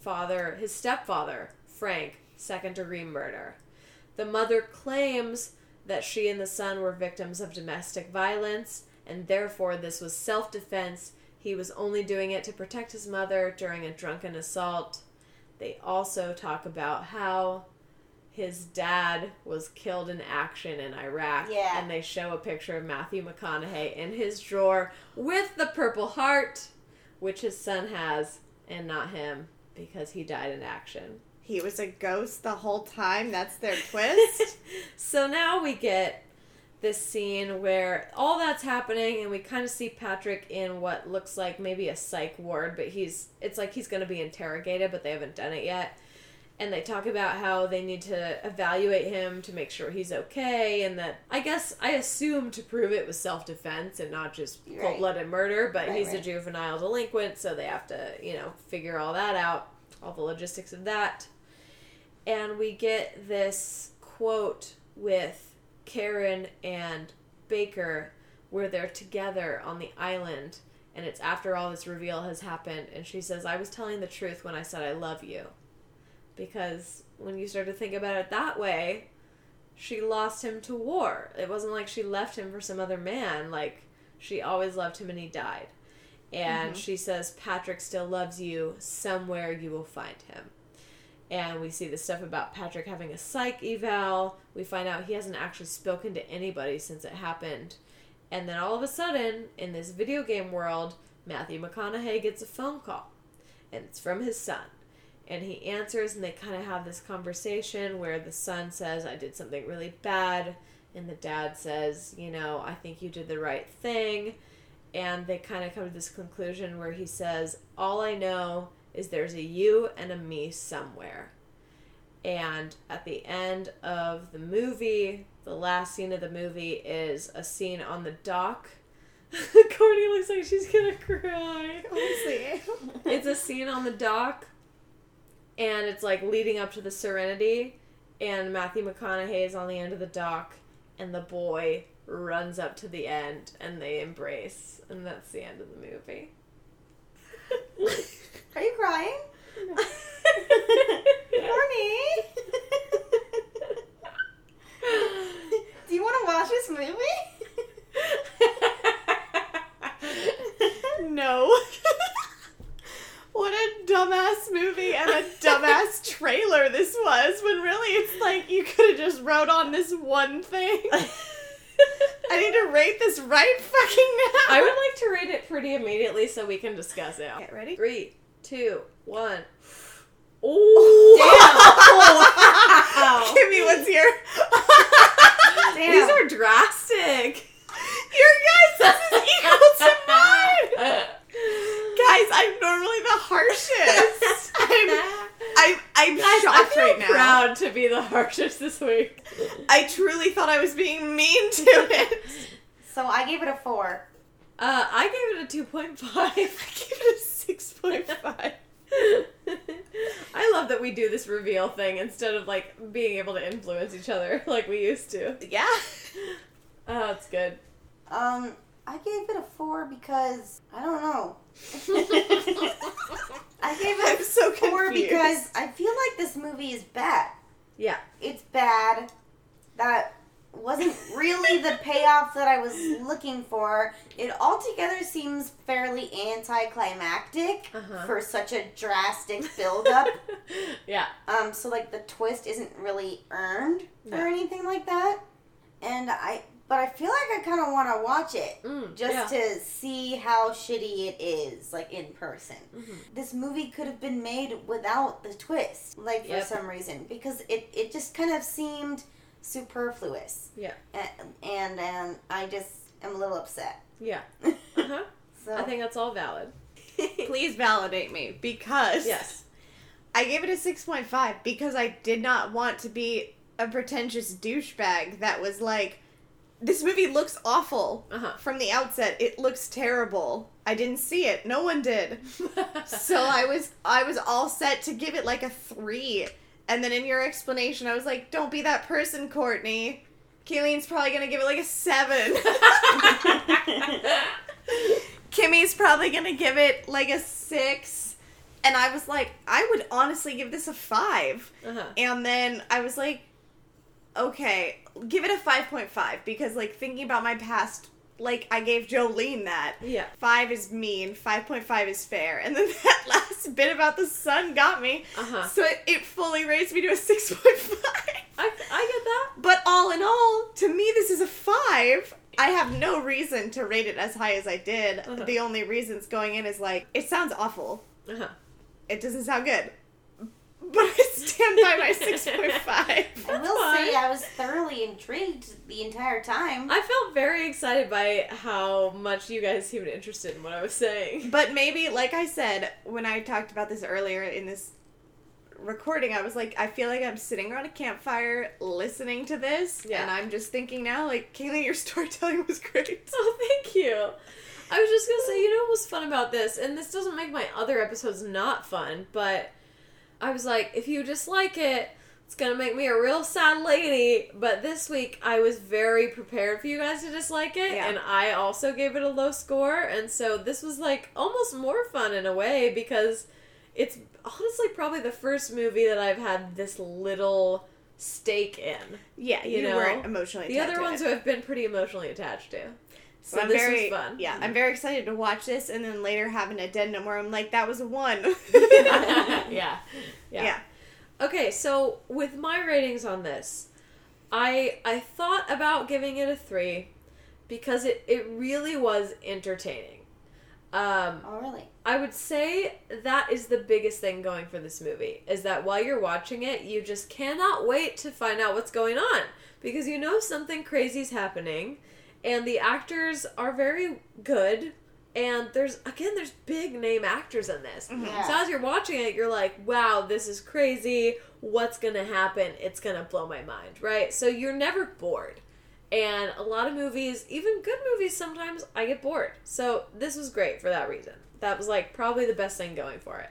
father, his stepfather, Frank, second degree murder. The mother claims that she and the son were victims of domestic violence, and therefore this was self defense. He was only doing it to protect his mother during a drunken assault. They also talk about how his dad was killed in action in Iraq. Yeah. And they show a picture of Matthew McConaughey in his drawer with the Purple Heart, which his son has, and not him, because he died in action. He was a ghost the whole time. That's their twist. so now we get this scene where all that's happening and we kind of see Patrick in what looks like maybe a psych ward but he's it's like he's going to be interrogated but they haven't done it yet. And they talk about how they need to evaluate him to make sure he's okay and that I guess I assume to prove it was self-defense and not just Right. cold-blooded murder but Right, he's a juvenile delinquent so they have to you know figure all that out all the logistics of that. And we get this quote with Karen and Baker where they're together on the island and it's after all this reveal has happened and she says I was telling the truth when I said I love you. Because when you start to think about it that way she lost him to war. It wasn't like she left him for some other man like she always loved him and he died. And mm-hmm. she says Patrick still loves you. Somewhere you will find him and we see the stuff about Patrick having a psych eval. We find out he hasn't actually spoken to anybody since it happened. And then all of a sudden, in this video game world, Matthew McConaughey gets a phone call. And it's from his son. And he answers, and they kind of have this conversation where the son says, I did something really bad. And the dad says, You know, I think you did the right thing. And they kind of come to this conclusion where he says, All I know is there's a you and a me somewhere. And at the end of the movie, the last scene of the movie is a scene on the dock. Courtney looks like she's gonna cry. Honestly. It's a scene on the dock, and it's like leading up to the Serenity, and Matthew McConaughey is on the end of the dock, and the boy runs up to the end, and they embrace, and that's the end of the movie. Are you crying? Horny? Do you want to watch this movie? no. what a dumbass movie and a dumbass trailer this was when really it's like you could have just wrote on this one thing. I need to rate this right fucking now. I would like to rate it pretty immediately so we can discuss it. Get ready? Three, two, one. Oh, Wow. Kimmy, what's your? Damn. These are drastic. Your guys, this is equal to mine. Guys, I'm normally the harshest. I'm, I'm, I'm Guys, I shocked feel right now. proud to be the harshest this week. I truly thought I was being mean to it. So I gave it a four. Uh, I gave it a 2.5. I gave it a six point five. I love that we do this reveal thing instead of like being able to influence each other like we used to. Yeah. Oh, it's good. Um, I gave it a four because I don't know. I gave it I'm so a four confused. because I feel like this movie is bad. Yeah. It's bad. That wasn't really the payoff that I was looking for. It altogether seems fairly anticlimactic Uh-huh. for such a drastic buildup. yeah. Um, so like the twist isn't really earned or anything like that. And I, but I feel like I kind of want to watch it Mm, just yeah. to see how shitty it is, like in person. Mhm. This movie could have been made without the twist, like for Yep. some reason, because it it just kind of seemed superfluous. Yeah. and and, and I just am a little upset. Yeah. Uh-huh. So I think that's all valid. Please validate me because Yes. I gave it a 6.5 because I did not want to be a pretentious douchebag that was like, this movie looks awful Uh-huh. from the outset. It looks terrible. I didn't see it. No one did. So I was I was all set to give it like a 3. And then in your explanation I was like, don't be that person, Courtney. Kayleen's probably going to give it like a 7. Kimmy's probably gonna give it like a six. And I was like, I would honestly give this a five. uh-huh. And then I was like, okay, give it a 5.5 because, like, thinking about my past, like, I gave Jolene that. Yeah. Five is mean, 5.5 is fair. And then that last bit about the sun got me. Uh-huh. So it, it fully raised me to a 6.5. I, I get that. But all in all, to me, this is a five. I have no reason to rate it as high as I did. Uh-huh. The only reasons going in is like, it sounds awful. Uh-huh. It doesn't sound good. But I stand by my 6.5. I will fine. say I was thoroughly intrigued the entire time. I felt very excited by how much you guys seemed interested in what I was saying. But maybe, like I said, when I talked about this earlier in this recording, I was like, I feel like I'm sitting around a campfire listening to this. Yeah. And I'm just thinking now, like, Kayleen, your storytelling was great. Oh, thank you. I was just gonna say, you know what was fun about this, and this doesn't make my other episodes not fun, but I was like, if you dislike it, It's gonna make me a real sad lady, but this week I was very prepared for you guys to dislike it, Yeah. and I also gave it a low score, and so this was like almost more fun in a way because it's honestly probably the first movie that I've had this little stake in. Yeah, you, You know, weren't emotionally. The other ones it. I've been pretty emotionally attached to. So, So I'm this very was fun. yeah. I'm very excited to watch this, and then later have an addendum where I'm like, that was a one. yeah. yeah. yeah. Okay, so with my ratings on this, I I thought about giving it a three because it, it really was entertaining. Um, Oh, really? I would say that is the biggest thing going for this movie is that while you're watching it, you just cannot wait to find out what's going on because you know something crazy's happening and the actors are very good and there's again there's big name actors in this. Mm-hmm. Yeah. So as you're watching it, you're like, "Wow, this is crazy. What's going to happen? It's going to blow my mind." Right? So you're never bored. And a lot of movies, even good movies, sometimes I get bored. So this was great for that reason. That was like probably the best thing going for it.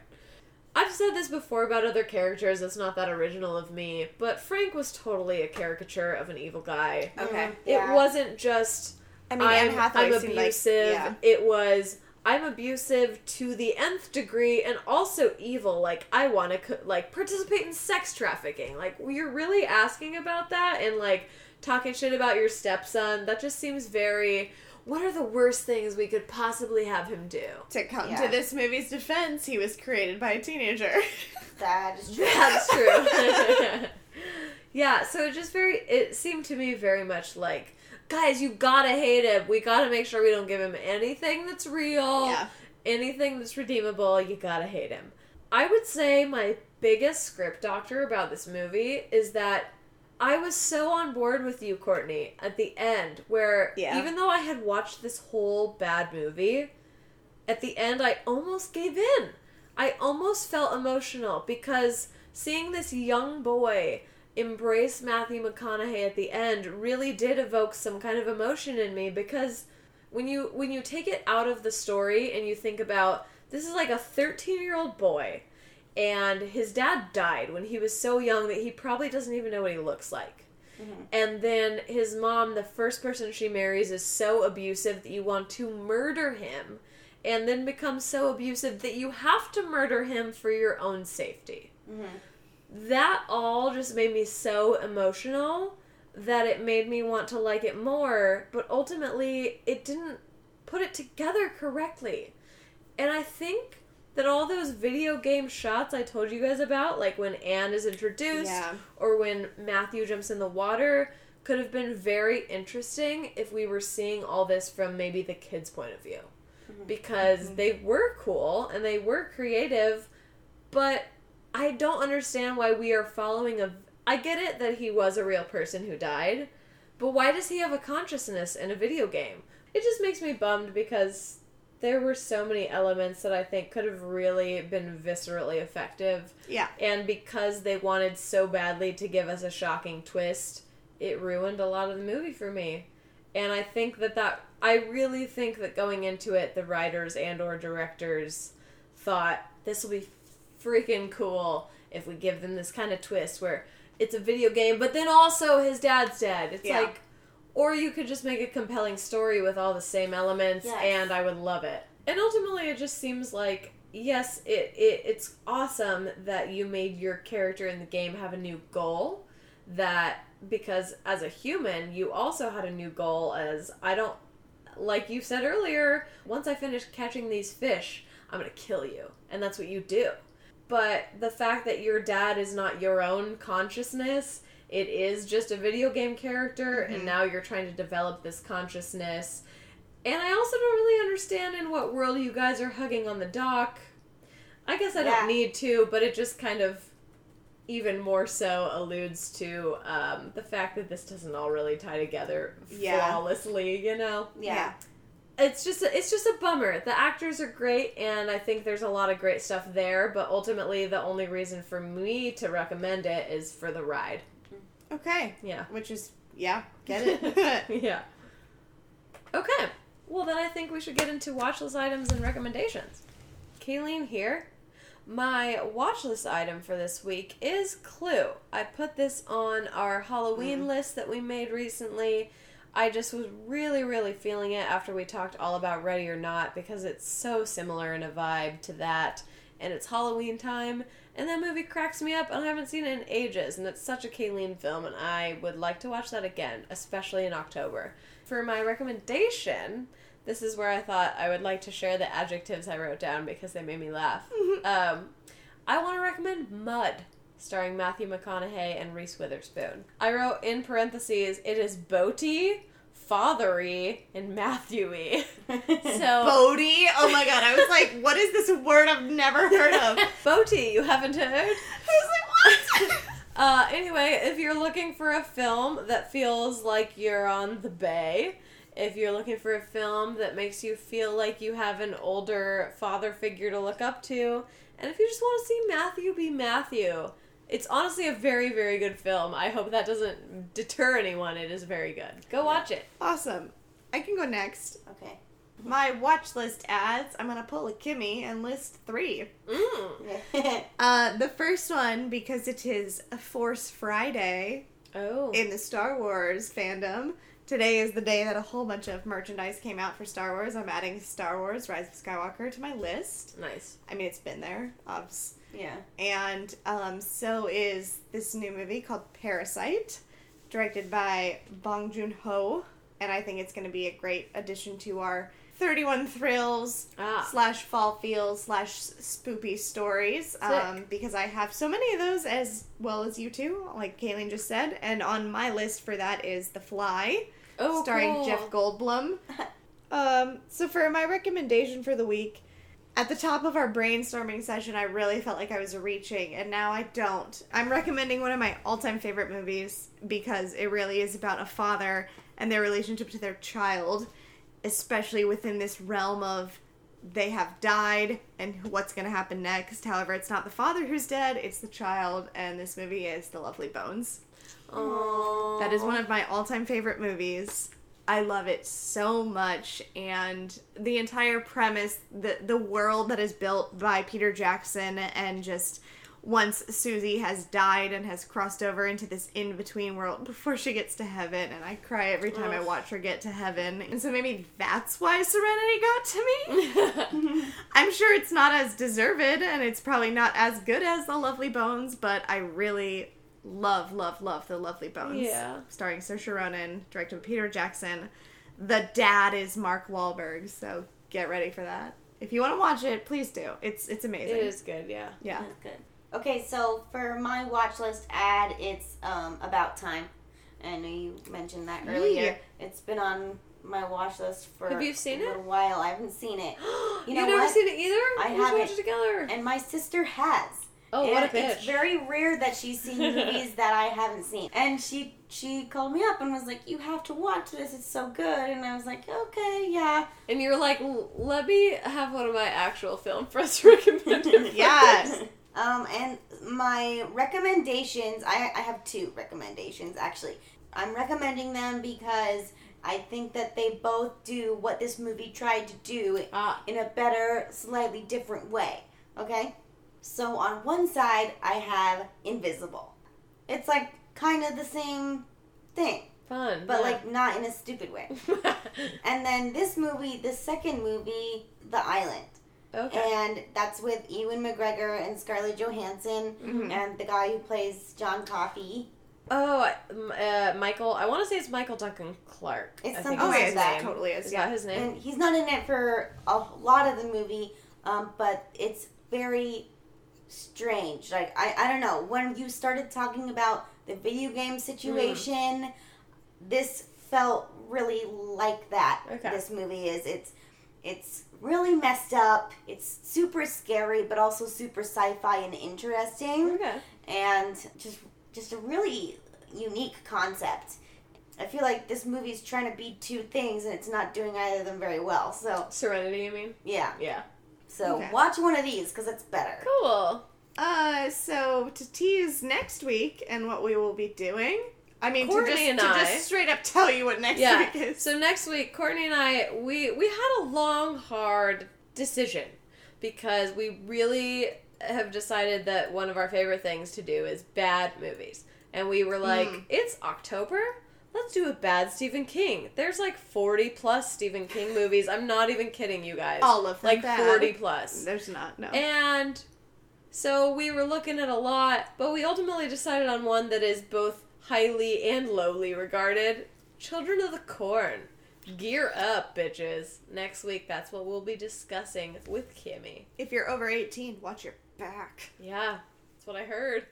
I've said this before about other characters, it's not that original of me, but Frank was totally a caricature of an evil guy. Okay. Yeah. It wasn't just I mean, I'm, I'm abusive. Like, yeah. It was I'm abusive to the nth degree and also evil. Like I want to co- like participate in sex trafficking. Like you're really asking about that and like talking shit about your stepson. That just seems very. What are the worst things we could possibly have him do? To come Yeah. to this movie's defense, he was created by a teenager. That is true. That's true. yeah, so it just very it seemed to me very much like guys, you gotta hate him. We gotta make sure we don't give him anything that's real, Yeah. anything that's redeemable. You gotta hate him. I would say my biggest script doctor about this movie is that I was so on board with you, Courtney, at the end, where Yeah. even though I had watched this whole bad movie, at the end I almost gave in. I almost felt emotional because seeing this young boy embrace Matthew McConaughey at the end really did evoke some kind of emotion in me because when you when you take it out of the story and you think about this is like a 13-year-old boy and his dad died when he was so young that he probably doesn't even know what he looks like. Mm-hmm. And then his mom, the first person she marries, is so abusive that you want to murder him, and then becomes so abusive that you have to murder him for your own safety. Mm-hmm. That all just made me so emotional that it made me want to like it more, but ultimately, it didn't put it together correctly. And I think that all those video game shots I told you guys about, like when Anne is introduced Yeah. or when Matthew jumps in the water, could have been very interesting if we were seeing all this from maybe the kids' point of view. Mm-hmm. Because mm-hmm. they were cool and they were creative, but I don't understand why we are following a. I get it that he was a real person who died, but why does he have a consciousness in a video game? It just makes me bummed because there were so many elements that I think could have really been viscerally effective. Yeah. And because they wanted so badly to give us a shocking twist, it ruined a lot of the movie for me. And I think that that I really think that going into it, the writers and or directors thought this will be freaking cool if we give them this kind of twist where it's a video game, but then also his dad's dead. It's Yeah. like, or you could just make a compelling story with all the same elements, Yes. and I would love it. And ultimately, it just seems like yes, it, it it's awesome that you made your character in the game have a new goal. That because as a human, you also had a new goal. As I don't like you said earlier, once I finish catching these fish, I'm gonna kill you, and that's what you do. But the fact that your dad is not your own consciousness, it is just a video game character, and now you're trying to develop this consciousness. And I also don't really understand in what world you guys are hugging on the dock. I guess I Yeah. don't need to, but it just kind of even more so alludes to um, the fact that this doesn't all really tie together Yeah. flawlessly, you know? Yeah. it's just a, it's just a bummer. The actors are great, and I think there's a lot of great stuff there. But ultimately, the only reason for me to recommend it is for the ride. Okay. Yeah, Which is yeah, get it. yeah. Okay, well then I think we should get into watch list items and recommendations. Kayleen here. My watch list item for this week is Clue. I put this on our Halloween mm. list that we made recently. I just was really, really feeling it after we talked all about Ready or Not because it's so similar in a vibe to that. And it's Halloween time, and that movie cracks me up, and I haven't seen it in ages. And it's such a Kayleen film, and I would like to watch that again, especially in October. For my recommendation, this is where I thought I would like to share the adjectives I wrote down because they made me laugh. um, I want to recommend Mud, starring Matthew McConaughey and Reese Witherspoon. I wrote in parentheses, it is boaty, fathery, and Matthewy. so, Bodie. Oh my god, I was like, what is this word I've never heard of? I boaty, you haven't heard? I was like, what? Uh, anyway, if you're looking for a film that feels like you're on the bay, if you're looking for a film that makes you feel like you have an older father figure to look up to, and if you just want to see Matthew be Matthew, it's honestly a very, very good film. I hope that doesn't deter anyone. It is very good. Go watch it. awesome. I can go next. Okay. My watch list ads. I'm gonna pull a Kimmy and list three. Mm. Uh, the first one because it is a Force Friday Oh. in the Star Wars fandom. Today is the day that a whole bunch of merchandise came out for Star Wars. I'm adding Star Wars Rise of Skywalker to my list. nice. I mean, it's been there, obs. Yeah. And um, so is this new movie called Parasite, directed by Bong Joon Ho. And I think it's going to be a great addition to our 31 Thrills Ah. slash Fall Feels slash spoopy stories. Um, because I have so many of those as well as you two, like Kayleen just said. And on my list for that is The Fly Oh, starring cool. Jeff Goldblum. um, so for my recommendation for the week, at the top of our brainstorming session, I really felt like I was reaching, and now I don't. I'm recommending one of my all-time favorite movies because it really is about a father and their relationship to their child, especially within this realm of they have died and what's going to happen next. However, it's not the father who's dead, it's the child, and this movie is The Lovely Bones. Aww. That is one of my all time favorite movies. I love it so much, and the entire premise, the the world that is built by Peter Jackson, and just once Susie has died and has crossed over into this in between world before she gets to heaven, and I cry every time I watch her get to heaven, and so maybe that's why Serenity got to me. I'm sure it's not as deserved, and it's probably not as good as The Lovely Bones, but I really love, love, love The Lovely Bones. Yeah. Starring Saoirse Ronan, directed by Peter Jackson. The dad is Mark Wahlberg, so get ready for that. If you want to watch it, please do. It's it's amazing. it is good, yeah. Yeah. That's good. Okay, so for my watch list ad, it's um, About Time. I know you mentioned that earlier. It's been on my watch list for Have you seen a it? little while. I haven't seen it. you know have never what? seen it either? I we haven't. it together. And my sister has. Oh, and what a bitch. It's very rare that she's seen movies that I haven't seen. And she she called me up and was like, "You have to watch this. It's so good." And I was like, "Okay, yeah." And you're like, let me have one of my actual film friends recommend it. Yes. Um, and my recommendations, I, I have two recommendations actually. I'm recommending them because I think that they both do what this movie tried to do Ah, in a better, slightly different way. Okay? So on one side, I have Invisible. It's like kind of the same thing, fun. but yeah. like not in a stupid way. And then this movie, the second movie, The Island. okay. And that's with Ewan McGregor and Scarlett Johansson Mhm. and the guy who plays John Coffey. Oh, uh, Michael. I want to say it's Michael Duncan Clark. It's I something think Oh, like yeah, that. totally is. Is Yeah. his name? And he's not in it for a lot of the movie, um, but it's very strange. Like, I, I don't know. When you started talking about the video game situation, this felt really like that. Okay. This movie is. It's it's really messed up. It's super scary, but also super sci-fi and interesting. Okay. and just just a really unique concept. I feel like this movie's trying to be two things and it's not doing either of them very well. So Serenity, you mean? yeah, Yeah. So Okay. watch one of these because it's better. Cool. Uh, so to tease next week and what we will be doing. I mean, Courtney to, just, and to I- just straight up tell you what next Yeah. week is. So next week, Courtney and I, we we had a long, hard decision because we really have decided that one of our favorite things to do is bad movies. And we were like, Mm. it's October. Let's do a bad Stephen King. There's like 40 plus Stephen King movies. I'm not even kidding you guys. All of them like bad. 40 plus. There's not no. And so we were looking at a lot, but we ultimately decided on one that is both highly and lowly regarded Children of the Corn. Gear up, bitches. Next week, that's what we'll be discussing with Kimmy. if you're over 18, watch your back. Yeah, that's what I heard.